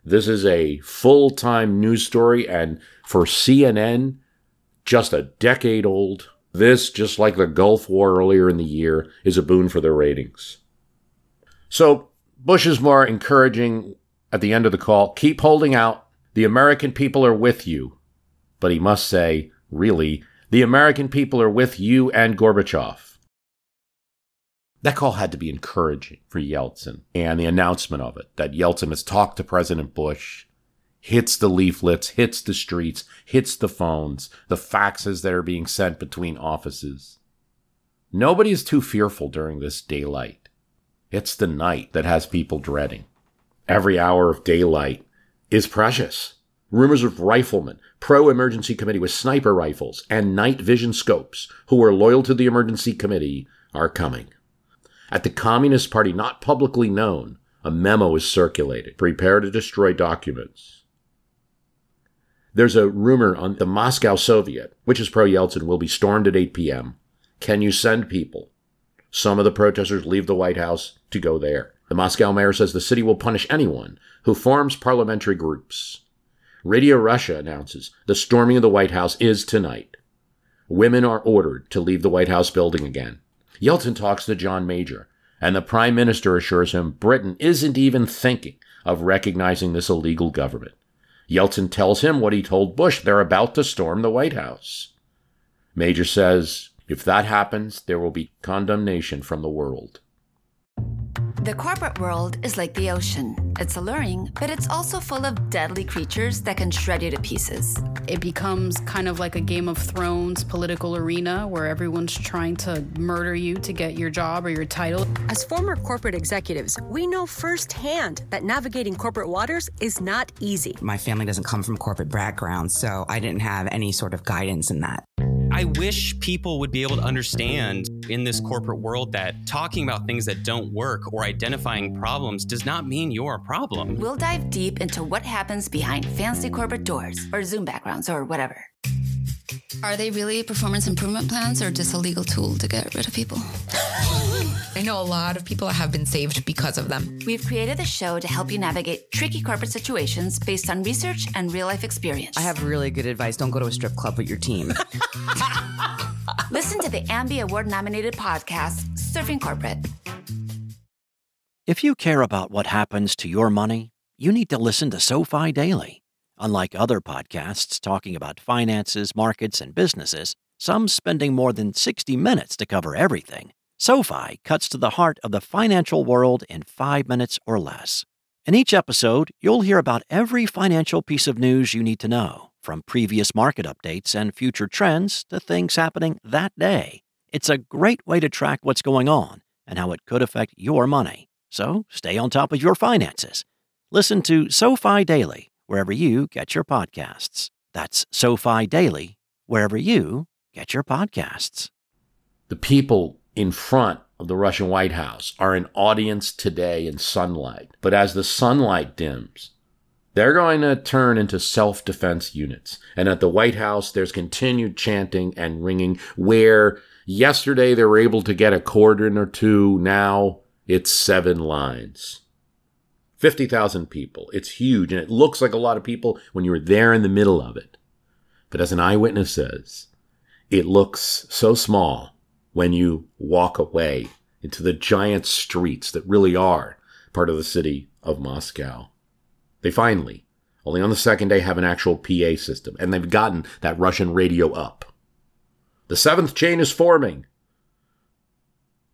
This is a full time news story, and for CNN, just a decade old. This, just like the Gulf War earlier in the year, is a boon for their ratings. So, Bush is more encouraging at the end of the call keep holding out. The American people are with you. But he must say, really, the American people are with you and Gorbachev. That call had to be encouraging for Yeltsin and the announcement of it that Yeltsin has talked to President Bush, hits the leaflets, hits the streets, hits the phones, the faxes that are being sent between offices. Nobody is too fearful during this daylight. It's the night that has people dreading. Every hour of daylight is precious. Rumors of riflemen, pro emergency committee with sniper rifles, and night vision scopes who are loyal to the emergency committee are coming. At the Communist Party, not publicly known, a memo is circulated. Prepare to destroy documents. There's a rumor on the Moscow Soviet, which is pro Yeltsin, will be stormed at 8 p.m. Can you send people? Some of the protesters leave the White House to go there. The Moscow mayor says the city will punish anyone who forms parliamentary groups. Radio Russia announces the storming of the White House is tonight. Women are ordered to leave the White House building again. Yeltsin talks to John Major, and the prime minister assures him Britain isn't even thinking of recognizing this illegal government. Yeltsin tells him what he told Bush they're about to storm the White House. Major says, if that happens, there will be condemnation from the world. The corporate world is like the ocean. It's alluring, but it's also full of deadly creatures that can shred you to pieces. It becomes kind of like a Game of Thrones political arena where everyone's trying to murder you to get your job or your title. As former corporate executives, we know firsthand that navigating corporate waters is not easy. My family doesn't come from corporate background, so I didn't have any sort of guidance in that. I wish people would be able to understand in this corporate world that talking about things that don't work or identifying problems does not mean you're a problem. We'll dive deep into what happens behind fancy corporate doors or Zoom backgrounds or whatever. Are they really performance improvement plans or just a legal tool to get rid of people? I know a lot of people have been saved because of them. We've created a show to help you navigate tricky corporate situations based on research and real life experience. I have really good advice. Don't go to a strip club with your team. Listen to the Ambie Award nominated podcast, Surfing Corporate. If you care about what happens to your money, you need to listen to SoFi Daily. Unlike other podcasts talking about finances, markets, and businesses, some spending more than 60 minutes to cover everything, SoFi cuts to the heart of the financial world in five minutes or less. In each episode, you'll hear about every financial piece of news you need to know, from previous market updates and future trends to things happening that day. It's a great way to track what's going on and how it could affect your money. So stay on top of your finances. Listen to SoFi Daily wherever you get your podcasts. That's SoFi Daily, wherever you get your podcasts. The people in front of the Russian White House are an audience today in sunlight. But as the sunlight dims, they're going to turn into self defense units. And at the White House, there's continued chanting and ringing where yesterday they were able to get a cordon or two. Now it's seven lines. 50,000 people. It's huge and it looks like a lot of people when you're there in the middle of it. But as an eyewitness says, it looks so small when you walk away into the giant streets that really are part of the city of Moscow. They finally, only on the second day, have an actual PA system, and they've gotten that Russian radio up. The seventh chain is forming.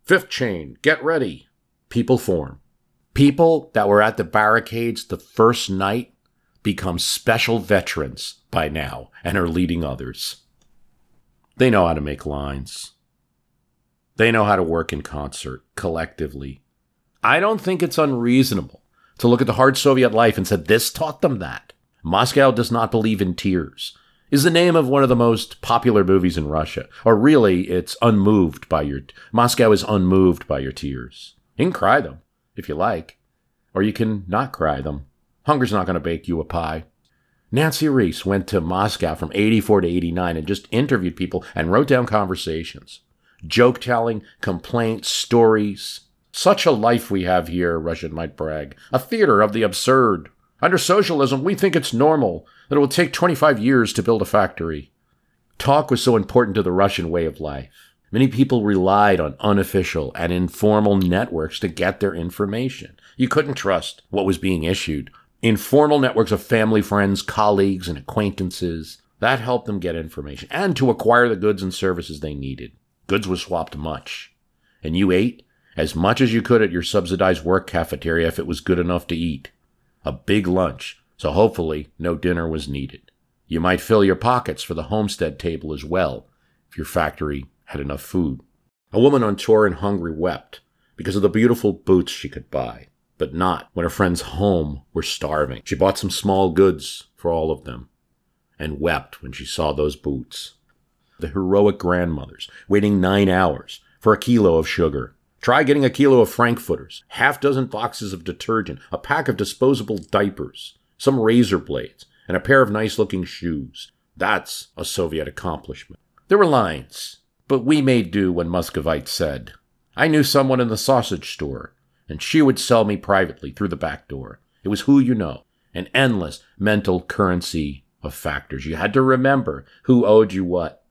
Fifth chain, get ready. People form. People that were at the barricades the first night become special veterans by now and are leading others. They know how to make lines. They know how to work in concert, collectively. I don't think it's unreasonable to look at the hard Soviet life and said this taught them that. Moscow does not believe in tears is the name of one of the most popular movies in Russia. Or really, it's unmoved by your Moscow is unmoved by your tears. You can cry them if you like, or you can not cry them. Hunger's not going to bake you a pie. Nancy Ries went to Moscow from 84 to 89 and just interviewed people and wrote down conversations, joke telling, complaints, stories. Such a life we have here, Russian might brag. A theater of the absurd. Under socialism, we think it's normal that it will take 25 years to build a factory. Talk was so important to the Russian way of life. Many people relied on unofficial and informal networks to get their information. You couldn't trust what was being issued. Informal networks of family, friends, colleagues, and acquaintances. That helped them get information and to acquire the goods and services they needed. Goods were swapped much. And you ate as much as you could at your subsidized work cafeteria if it was good enough to eat. A big lunch, so hopefully no dinner was needed. You might fill your pockets for the homestead table as well, if your factory had enough food. A woman on tour in Hungary wept because of the beautiful boots she could buy, but not when her friends home were starving. She bought some small goods for all of them and wept when she saw those boots. The heroic grandmothers waiting nine hours for a kilo of sugar Try getting a kilo of frankfurters, half dozen boxes of detergent, a pack of disposable diapers, some razor blades, and a pair of nice looking shoes. That's a Soviet accomplishment. There were lines, but we made do when Muscovite said. I knew someone in the sausage store, and she would sell me privately through the back door. It was who you know, an endless mental currency of factors. You had to remember who owed you what.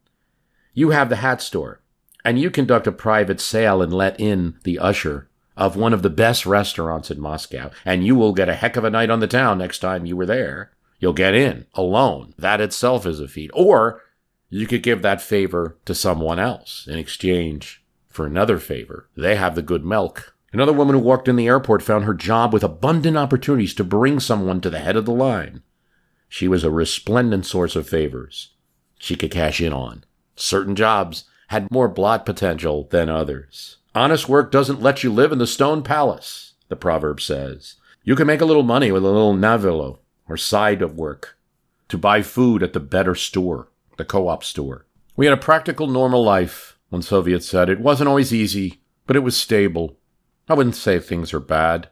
You have the hat store and you conduct a private sale and let in the usher of one of the best restaurants in Moscow, and you will get a heck of a night on the town next time you were there. You'll get in alone. That itself is a feat. Or you could give that favor to someone else in exchange for another favor. They have the good milk. Another woman who walked in the airport found her job with abundant opportunities to bring someone to the head of the line. She was a resplendent source of favors she could cash in on. Certain jobs had more blat potential than others. Honest work doesn't let you live in the stone palace, the proverb says. You can make a little money with a little nalevo, or side of work, to buy food at the better store, the co-op store. We had a practical, normal life, one Soviet said. It wasn't always easy, but it was stable. I wouldn't say things are bad.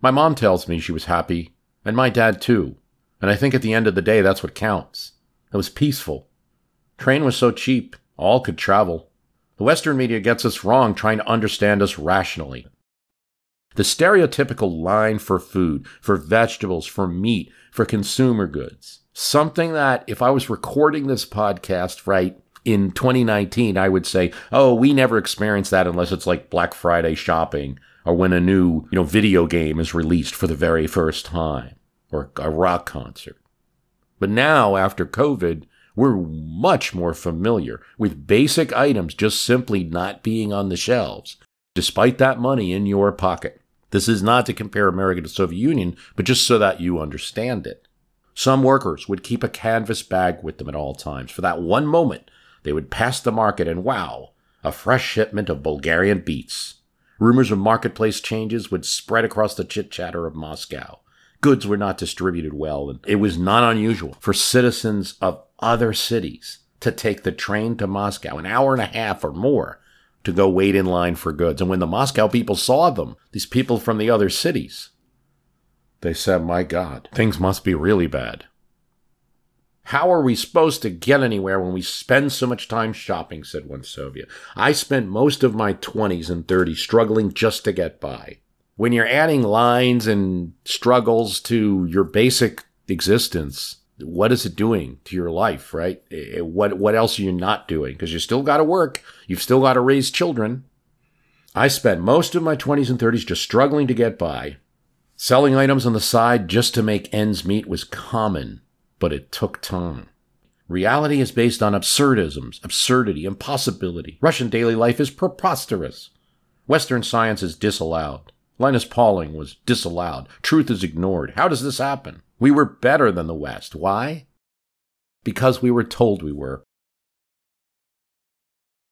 My mom tells me she was happy, and my dad too. And I think at the end of the day, that's what counts. It was peaceful. Train was so cheap, all could travel. The Western media gets us wrong trying to understand us rationally. The stereotypical line for food, for vegetables, for meat, for consumer goods. Something that, if I was recording this podcast right in 2019, I would say, oh, we never experience that unless it's like Black Friday shopping or when a new, you know, video game is released for the very first time or a rock concert. But now, after COVID, we're much more familiar with basic items just simply not being on the shelves, despite that money in your pocket. This is not to compare America to Soviet Union, but just so that you understand it. Some workers would keep a canvas bag with them at all times. For that one moment, they would pass the market and wow, a fresh shipment of Bulgarian beets. Rumors of marketplace changes would spread across the chit chatter of Moscow. Goods were not distributed well, and it was not unusual for citizens of other cities to take the train to Moscow, an hour and a half or more, to go wait in line for goods. And when the Moscow people saw them, these people from the other cities, they said, My God, things must be really bad. How are we supposed to get anywhere when we spend so much time shopping? said one Soviet. I spent most of my 20s and 30s struggling just to get by. When you're adding lines and struggles to your basic existence, what is it doing to your life, right? Eh, eh, what what else are you not doing? Because you still got to work, you've still got to raise children. I spent most of my 20s and 30s just struggling to get by. Selling items on the side just to make ends meet was common, but it took time. Reality is based on absurdisms, absurdity, impossibility. Russian daily life is preposterous. Western science is disallowed. Linus Pauling was disallowed. Truth is ignored. How does this happen? We were better than the West. Why? Because we were told we were.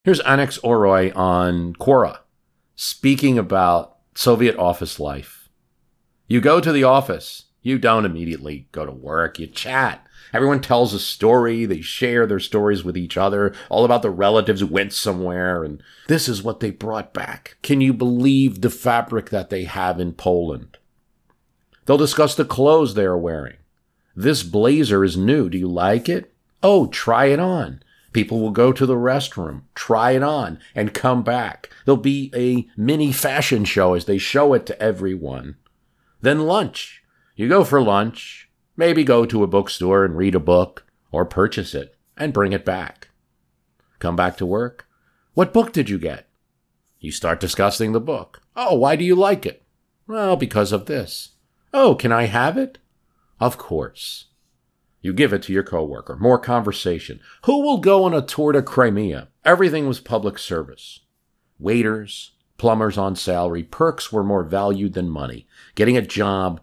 Here's Annex Oroy on Quora, speaking about Soviet office life. You go to the office. You don't immediately go to work. You chat. Everyone tells a story. They share their stories with each other, all about the relatives who went somewhere. And this is what they brought back. Can you believe the fabric that they have in Poland? They'll discuss the clothes they are wearing. This blazer is new. Do you like it? Oh, try it on. People will go to the restroom, try it on, and come back. There'll be a mini fashion show as they show it to everyone. Then lunch. You go for lunch, maybe go to a bookstore and read a book, or purchase it and bring it back. Come back to work. What book did you get? You start discussing the book. Oh, why do you like it? Well, because of this. Oh, can I have it? Of course. You give it to your coworker. More conversation. Who will go on a tour to Crimea? Everything was public service. Waiters, plumbers on salary, perks were more valued than money. Getting a job,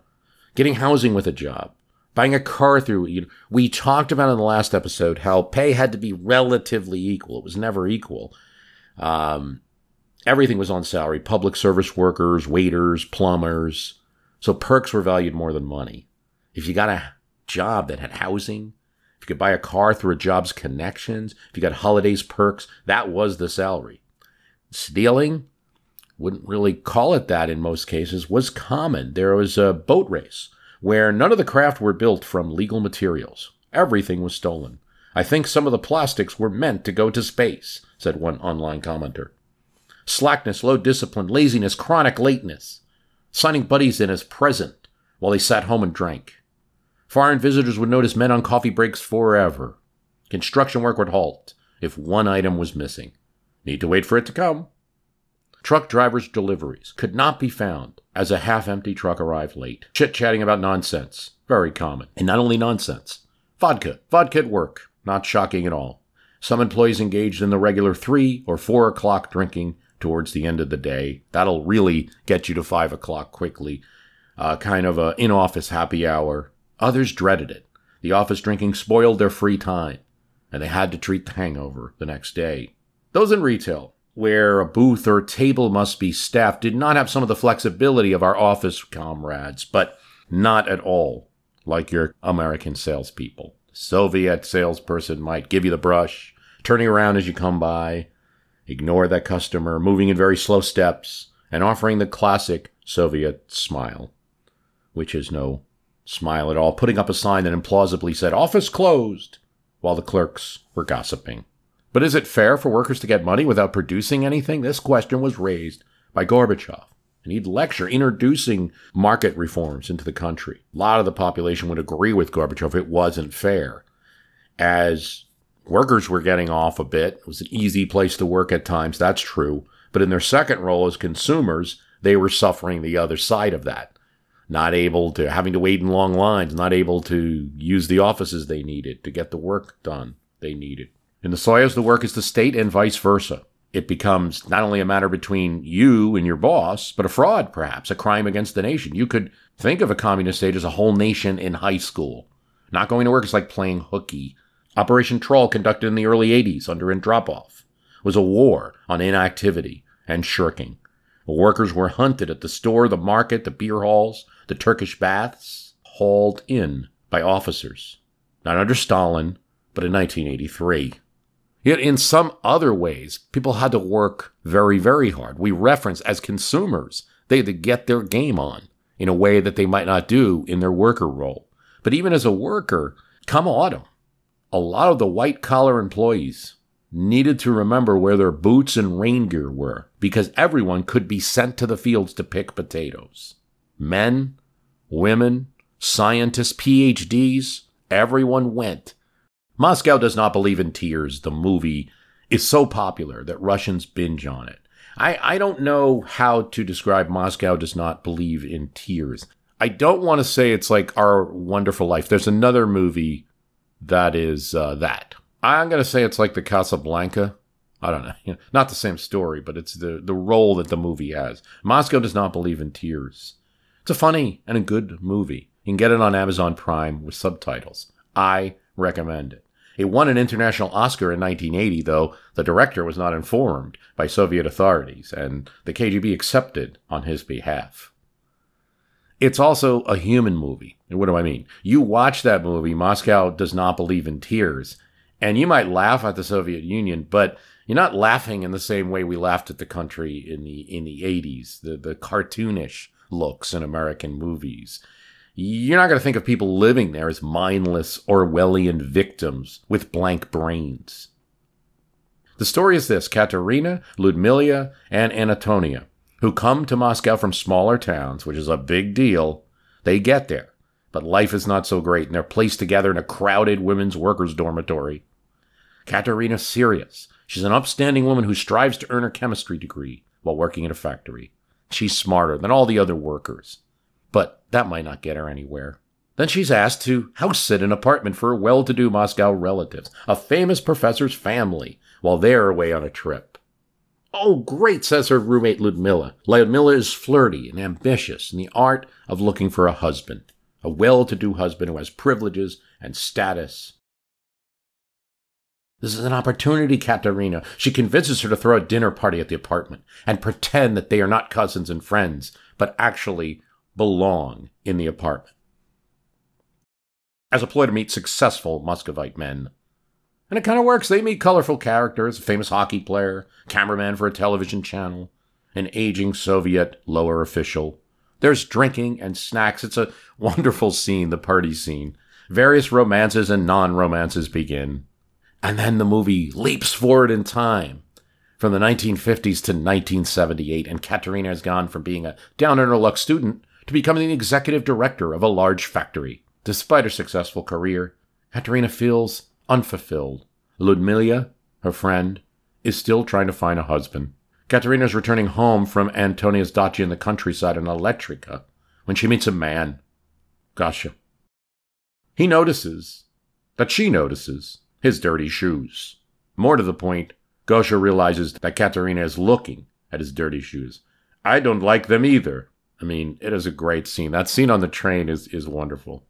getting housing with a job, buying a car through. You know, we talked about in the last episode how pay had to be relatively equal. It was never equal. Um, everything was on salary. Public service workers, waiters, plumbers. So perks were valued more than money. If you got a job that had housing, if you could buy a car through a job's connections, if you got holidays perks, that was the salary. Stealing, wouldn't really call it that in most cases, was common. There was a boat race where none of the craft were built from legal materials. Everything was stolen. I think some of the plastics were meant to go to space, said one online commenter. Slackness, low discipline, laziness, chronic lateness signing buddies in as present while they sat home and drank. Foreign visitors would notice men on coffee breaks forever. Construction work would halt if one item was missing. Need to wait for it to come. Truck drivers' deliveries could not be found as a half empty truck arrived late. Chit chatting about nonsense. Very common. And not only nonsense. Vodka. Vodka at work. Not shocking at all. Some employees engaged in the regular three or four o'clock drinking towards the end of the day. That'll really get you to five o'clock quickly. Uh, kind of a in office happy hour. Others dreaded it. The office drinking spoiled their free time, and they had to treat the hangover the next day. Those in retail, where a booth or table must be staffed, did not have some of the flexibility of our office comrades, but not at all like your American salespeople. Soviet salesperson might give you the brush, turning around as you come by, ignore that customer, moving in very slow steps, and offering the classic Soviet smile, which is no smile at all, putting up a sign that implausibly said, Office closed, while the clerks were gossiping. But is it fair for workers to get money without producing anything? This question was raised by Gorbachev. And he'd lecture introducing market reforms into the country. A lot of the population would agree with Gorbachev. It wasn't fair. As Workers were getting off a bit. It was an easy place to work at times, that's true. But in their second role as consumers, they were suffering the other side of that. Not able to, having to wait in long lines, not able to use the offices they needed to get the work done they needed. In the Soyuz, the work is the state and vice versa. It becomes not only a matter between you and your boss, but a fraud, perhaps, a crime against the nation. You could think of a communist state as a whole nation in high school. Not going to work is like playing hooky Operation Troll, conducted in the early 80s under Andropov, was a war on inactivity and shirking. The Workers were hunted at the store, the market, the beer halls, the Turkish baths, hauled in by officers. Not under Stalin, but in 1983. Yet in some other ways, people had to work very, very hard. We reference as consumers, they had to get their game on in a way that they might not do in their worker role. But even as a worker, come autumn, a lot of the white collar employees needed to remember where their boots and rain gear were because everyone could be sent to the fields to pick potatoes. Men, women, scientists, PhDs, everyone went. Moscow does not believe in tears. The movie is so popular that Russians binge on it. I, I don't know how to describe Moscow does not believe in tears. I don't want to say it's like Our Wonderful Life. There's another movie that is uh, that. I'm going to say it's like the Casablanca. I don't know. Not the same story, but it's the, the role that the movie has. Moscow does not believe in tears. It's a funny and a good movie. You can get it on Amazon Prime with subtitles. I recommend it. It won an international Oscar in 1980, though the director was not informed by Soviet authorities, and the KGB accepted on his behalf. It's also a human movie. And what do I mean? You watch that movie, Moscow does not believe in tears, and you might laugh at the Soviet Union, but you're not laughing in the same way we laughed at the country in the in the 80s, the, the cartoonish looks in American movies. You're not going to think of people living there as mindless Orwellian victims with blank brains. The story is this Katerina, Ludmilla, and Antonia, who come to Moscow from smaller towns, which is a big deal, they get there. But life is not so great, and they're placed together in a crowded women's workers' dormitory. Katerina serious. She's an upstanding woman who strives to earn her chemistry degree while working in a factory. She's smarter than all the other workers. But that might not get her anywhere. Then she's asked to house sit an apartment for her well to do Moscow relatives, a famous professor's family, while they're away on a trip. Oh, great, says her roommate Ludmila. Ludmila is flirty and ambitious in the art of looking for a husband, a well to do husband who has privileges and status. This is an opportunity, Katerina. She convinces her to throw a dinner party at the apartment and pretend that they are not cousins and friends, but actually belong in the apartment. As a ploy to meet successful Muscovite men. And it kind of works. They meet colorful characters a famous hockey player, cameraman for a television channel, an aging Soviet lower official. There's drinking and snacks. It's a wonderful scene, the party scene. Various romances and non romances begin. And then the movie leaps forward in time from the 1950s to 1978, and Katerina has gone from being a down on her luck student to becoming the executive director of a large factory. Despite her successful career, Katerina feels unfulfilled. Ludmila, her friend, is still trying to find a husband. Katerina is returning home from Antonia's dacha in the countryside in Electrica when she meets a man, Gosha. He notices that she notices his dirty shoes. More to the point, Gosha realizes that Katerina is looking at his dirty shoes. I don't like them either, I mean, it is a great scene. That scene on the train is, is wonderful.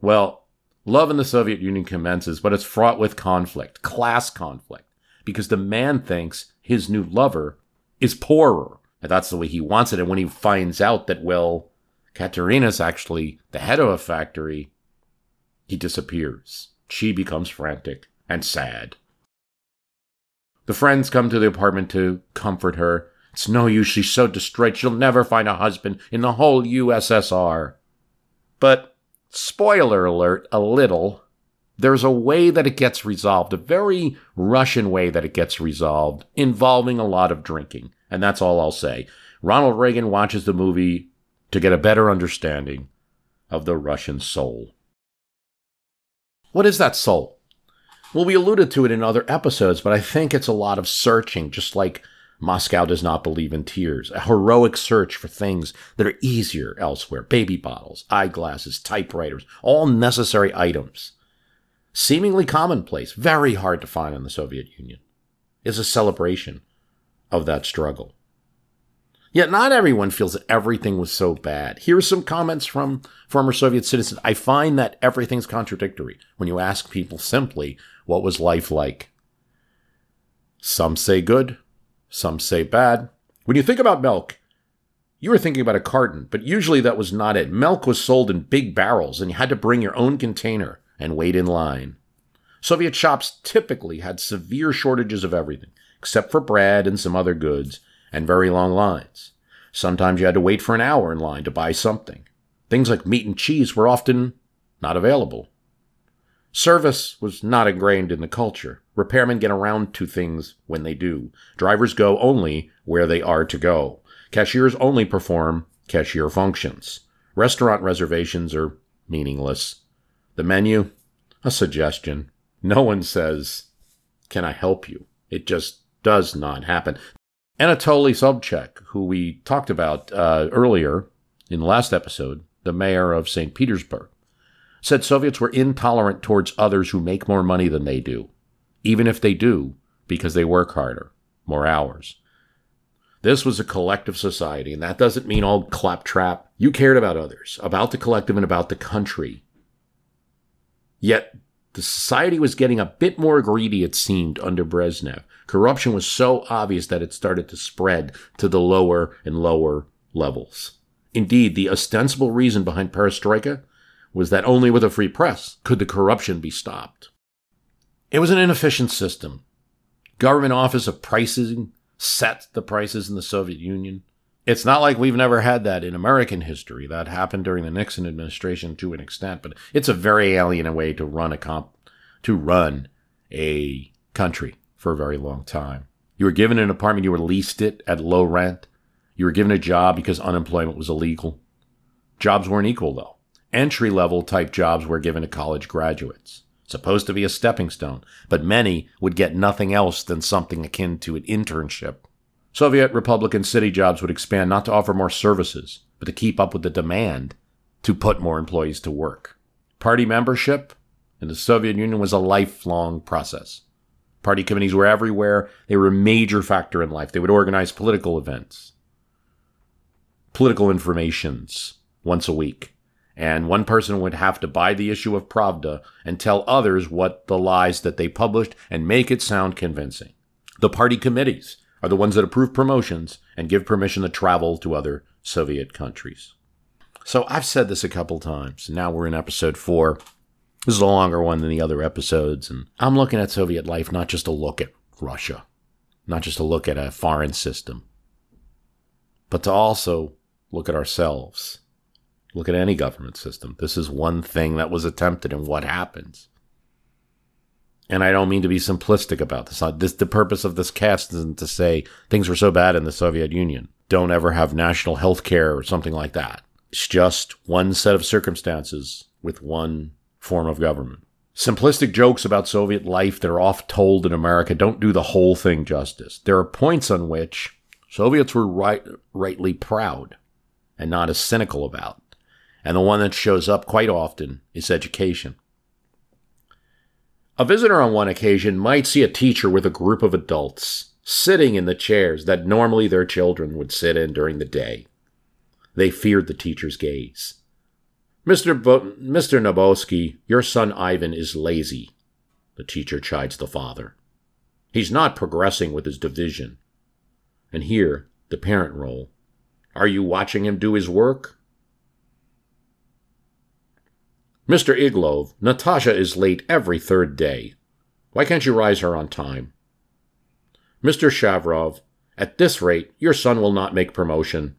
Well, love in the Soviet Union commences, but it's fraught with conflict, class conflict, because the man thinks his new lover is poorer. And that's the way he wants it. And when he finds out that, well, Katerina's actually the head of a factory, he disappears. She becomes frantic and sad. The friends come to the apartment to comfort her it's no use, she's so distraught she'll never find a husband in the whole USSR. But, spoiler alert, a little, there's a way that it gets resolved, a very Russian way that it gets resolved, involving a lot of drinking. And that's all I'll say. Ronald Reagan watches the movie to get a better understanding of the Russian soul. What is that soul? Well, we alluded to it in other episodes, but I think it's a lot of searching, just like Moscow does not believe in tears. A heroic search for things that are easier elsewhere baby bottles, eyeglasses, typewriters, all necessary items. Seemingly commonplace, very hard to find in the Soviet Union, is a celebration of that struggle. Yet not everyone feels that everything was so bad. Here are some comments from former Soviet citizens. I find that everything's contradictory when you ask people simply, what was life like? Some say good, some say bad. When you think about milk, you were thinking about a carton, but usually that was not it. Milk was sold in big barrels, and you had to bring your own container and wait in line. Soviet shops typically had severe shortages of everything, except for bread and some other goods, and very long lines. Sometimes you had to wait for an hour in line to buy something. Things like meat and cheese were often not available. Service was not ingrained in the culture. Repairmen get around to things when they do. Drivers go only where they are to go. Cashiers only perform cashier functions. Restaurant reservations are meaningless. The menu? A suggestion. No one says, Can I help you? It just does not happen. Anatoly Sobchak, who we talked about uh, earlier in the last episode, the mayor of St. Petersburg, said Soviets were intolerant towards others who make more money than they do, even if they do, because they work harder, more hours. This was a collective society, and that doesn't mean all claptrap. You cared about others, about the collective, and about the country. Yet the society was getting a bit more greedy, it seemed, under Brezhnev. Corruption was so obvious that it started to spread to the lower and lower levels. Indeed, the ostensible reason behind perestroika was that only with a free press could the corruption be stopped. It was an inefficient system. Government office of pricing set the prices in the Soviet Union. It's not like we've never had that in American history. That happened during the Nixon administration to an extent, but it's a very alien way to run a comp to run a country for a very long time. You were given an apartment, you were leased it at low rent. You were given a job because unemployment was illegal. Jobs weren't equal though. Entry level type jobs were given to college graduates, supposed to be a stepping stone, but many would get nothing else than something akin to an internship Soviet Republican city jobs would expand not to offer more services, but to keep up with the demand to put more employees to work. Party membership in the Soviet Union was a lifelong process. Party committees were everywhere. They were a major factor in life. They would organize political events, political informations once a week. And one person would have to buy the issue of Pravda and tell others what the lies that they published and make it sound convincing. The party committees are the ones that approve promotions and give permission to travel to other Soviet countries. So I've said this a couple times. Now we're in episode four. This is a longer one than the other episodes, and I'm looking at Soviet life not just to look at Russia, not just to look at a foreign system, but to also look at ourselves. Look at any government system. This is one thing that was attempted, and what happens and I don't mean to be simplistic about this. Uh, this the purpose of this cast isn't to say things were so bad in the Soviet Union. Don't ever have national health care or something like that. It's just one set of circumstances with one form of government. Simplistic jokes about Soviet life that are oft told in America don't do the whole thing justice. There are points on which Soviets were right, rightly proud and not as cynical about. And the one that shows up quite often is education. A visitor on one occasion might see a teacher with a group of adults sitting in the chairs that normally their children would sit in during the day. They feared the teacher's gaze. Mr. Bo- Mr. Nabosky, your son Ivan is lazy, the teacher chides the father. He's not progressing with his division. And here, the parent role. Are you watching him do his work? Mr. Iglov, Natasha is late every third day. Why can't you rise her on time? Mr. Shavrov, at this rate, your son will not make promotion.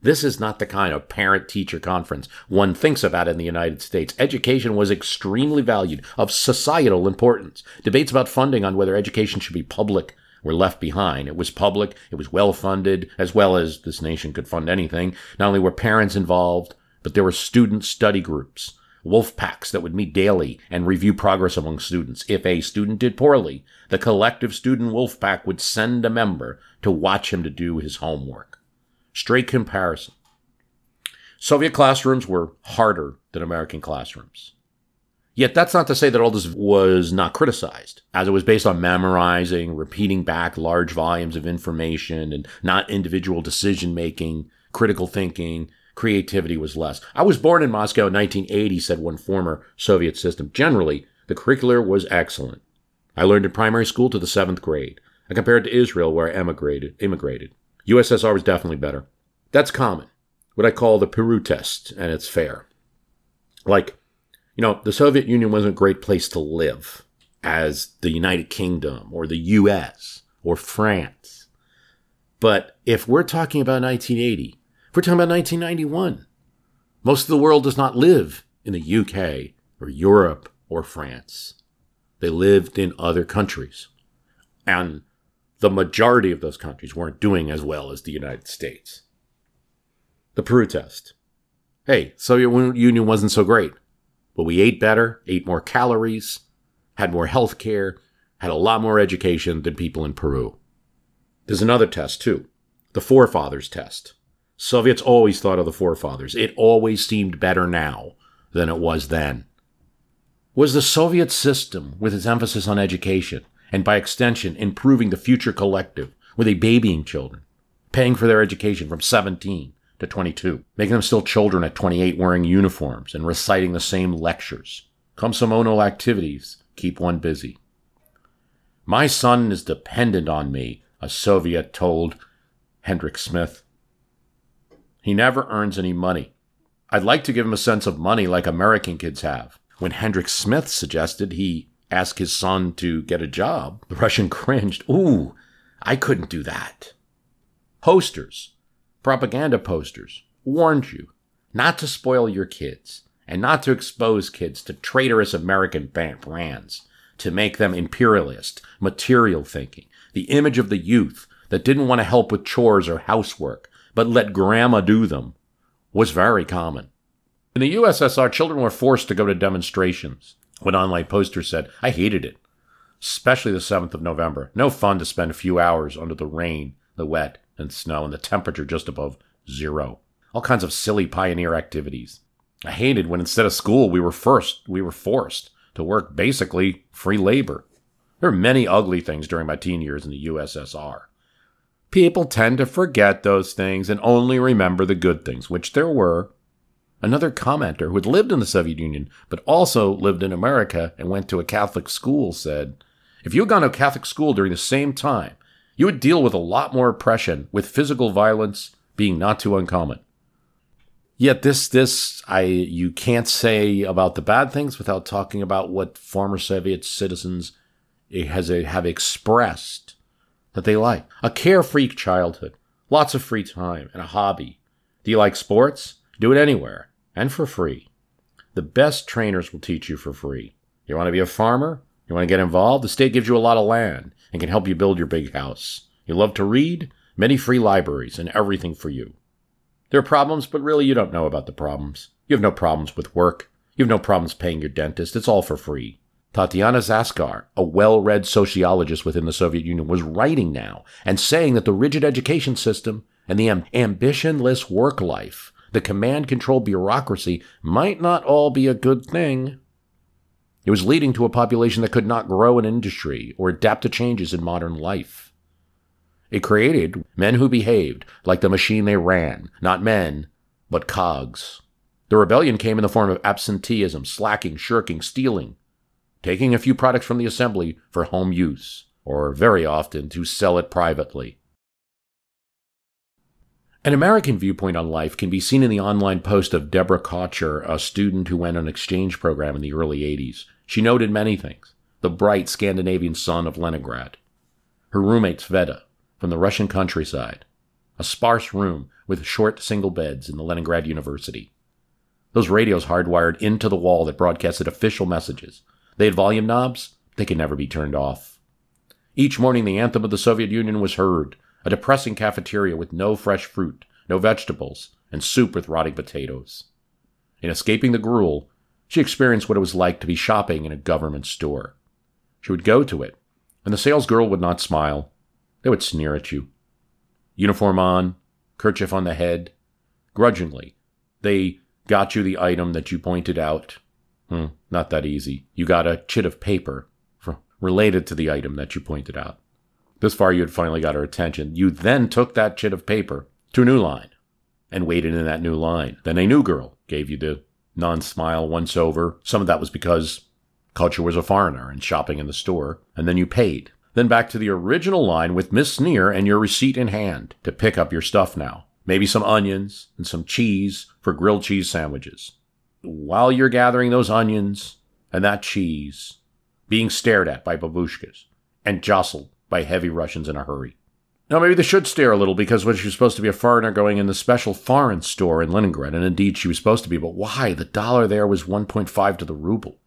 This is not the kind of parent teacher conference one thinks about in the United States. Education was extremely valued, of societal importance. Debates about funding on whether education should be public were left behind. It was public, it was well funded, as well as this nation could fund anything. Not only were parents involved, but there were student study groups wolf packs that would meet daily and review progress among students. If a student did poorly, the collective student wolf pack would send a member to watch him to do his homework. Straight comparison. Soviet classrooms were harder than American classrooms. Yet that's not to say that all this was not criticized, as it was based on memorizing, repeating back large volumes of information, and not individual decision making, critical thinking, creativity was less. I was born in Moscow in 1980, said one former Soviet system. Generally, the curricular was excellent. I learned in primary school to the seventh grade. I compared to Israel, where I emigrated. immigrated. USSR was definitely better. That's common. What I call the Peru test, and it's fair. Like, You know, the Soviet Union wasn't a great place to live as the United Kingdom or the US or France. But if we're talking about 1980, if we're talking about 1991, most of the world does not live in the UK or Europe or France. They lived in other countries. And the majority of those countries weren't doing as well as the United States. The Peru test. Hey, Soviet Union wasn't so great, but we ate better, ate more calories, had more health care, had a lot more education than people in Peru. There's another test, too the forefathers test. Soviets always thought of the forefathers. It always seemed better now than it was then. Was the Soviet system, with its emphasis on education, and by extension, improving the future collective, were they babying children, paying for their education from 17 to 22, making them still children at 28 wearing uniforms and reciting the same lectures? Komsomolno activities keep one busy. My son is dependent on me, a Soviet told Hedrick Smith. He never earns any money. I'd like to give him a sense of money like American kids have. When Hedrick Smith suggested he ask his son to get a job, the Russian cringed. Ooh, I couldn't do that. Posters, propaganda posters, warned you not to spoil your kids and not to expose kids to traitorous American brands to make them imperialist, material thinking, the image of the youth that didn't want to help with chores or housework, but let grandma do them, was very common. In the USSR, children were forced to go to demonstrations. When online posters said, I hated it, especially the 7th of November. No fun to spend a few hours under the rain, the wet, and snow, and the temperature just above zero. All kinds of silly pioneer activities. I hated when instead of school we were first we were forced to work basically free labor. There were many ugly things during my teen years in the USSR. People tend to forget those things and only remember the good things, which there were. Another commenter who had lived in the Soviet Union but also lived in America and went to a Catholic school said, If you had gone to a Catholic school during the same time, you would deal with a lot more oppression, with physical violence being not too uncommon. Yet this this I you can't say about the bad things without talking about what former Soviet citizens eh, has have expressed that they like. A carefree childhood, lots of free time, and a hobby. Do you like sports? Do it anywhere and for free. The best trainers will teach you for free. You want to be a farmer? You want to get involved? The state gives you a lot of land and can help you build your big house. You love to read? Many free libraries and everything for you. There are problems, but really you don't know about the problems. You have no problems with work. You have no problems paying your dentist. It's all for free. Tatiana Zaskar, a well read sociologist within the Soviet Union, was writing now and saying that the rigid education system and the amb- ambitionless work life, the command control bureaucracy, might not all be a good thing. It was leading to a population that could not grow in industry or adapt to changes in modern life. It created men who behaved like the machine they ran, not men, but cogs. The rebellion came in the form of absenteeism, slacking, shirking, stealing, taking a few products from the assembly for home use, or very often to sell it privately. An American viewpoint on life can be seen in the online post of Deborah Kocher, a student who went on an exchange program in the early 80s. She noted many things the bright Scandinavian sun of Leningrad, her roommate Sveta, from the Russian countryside, a sparse room with short single beds in the Leningrad University. Those radios hardwired into the wall that broadcasted official messages. They had volume knobs, they could never be turned off. Each morning, the anthem of the Soviet Union was heard a depressing cafeteria with no fresh fruit, no vegetables, and soup with rotting potatoes. In escaping the gruel, she experienced what it was like to be shopping in a government store. She would go to it, and the salesgirl would not smile, they would sneer at you. Uniform on, kerchief on the head. Grudgingly, they got you the item that you pointed out. Hmm, not that easy. You got a chit of paper related to the item that you pointed out. This far, you had finally got her attention. You then took that chit of paper to a new line and waited in that new line. Then a new girl gave you the non smile once over. Some of that was because Kocher was a foreigner and shopping in the store. And then you paid then back to the original line with Miss Sneer and your receipt in hand to pick up your stuff now. Maybe some onions and some cheese for grilled cheese sandwiches. While you're gathering those onions and that cheese, being stared at by babushkas and jostled by heavy Russians in a hurry. Now, maybe they should stare a little because when she was supposed to be a foreigner going in the special foreign store in Leningrad, and indeed she was supposed to be, but why? The dollar there was 1.5 to the ruble.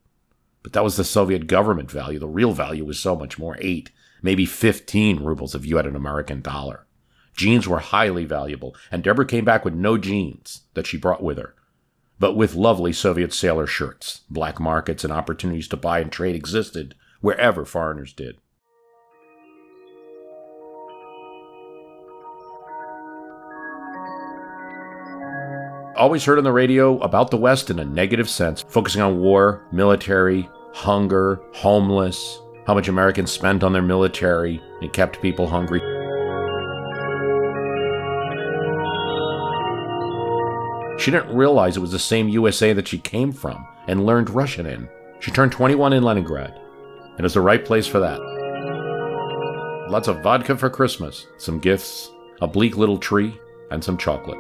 But that was the Soviet government value. The real value was so much more 8, maybe 15 rubles if you had an American dollar. Jeans were highly valuable, and Deborah came back with no jeans that she brought with her, but with lovely Soviet sailor shirts. Black markets and opportunities to buy and trade existed wherever foreigners did. always heard on the radio about the West in a negative sense, focusing on war, military, hunger, homeless, how much Americans spent on their military. It kept people hungry. She didn't realize it was the same USA that she came from and learned Russian in. She turned 21 in Leningrad, and it was the right place for that. Lots of vodka for Christmas, some gifts, a bleak little tree, and some chocolate.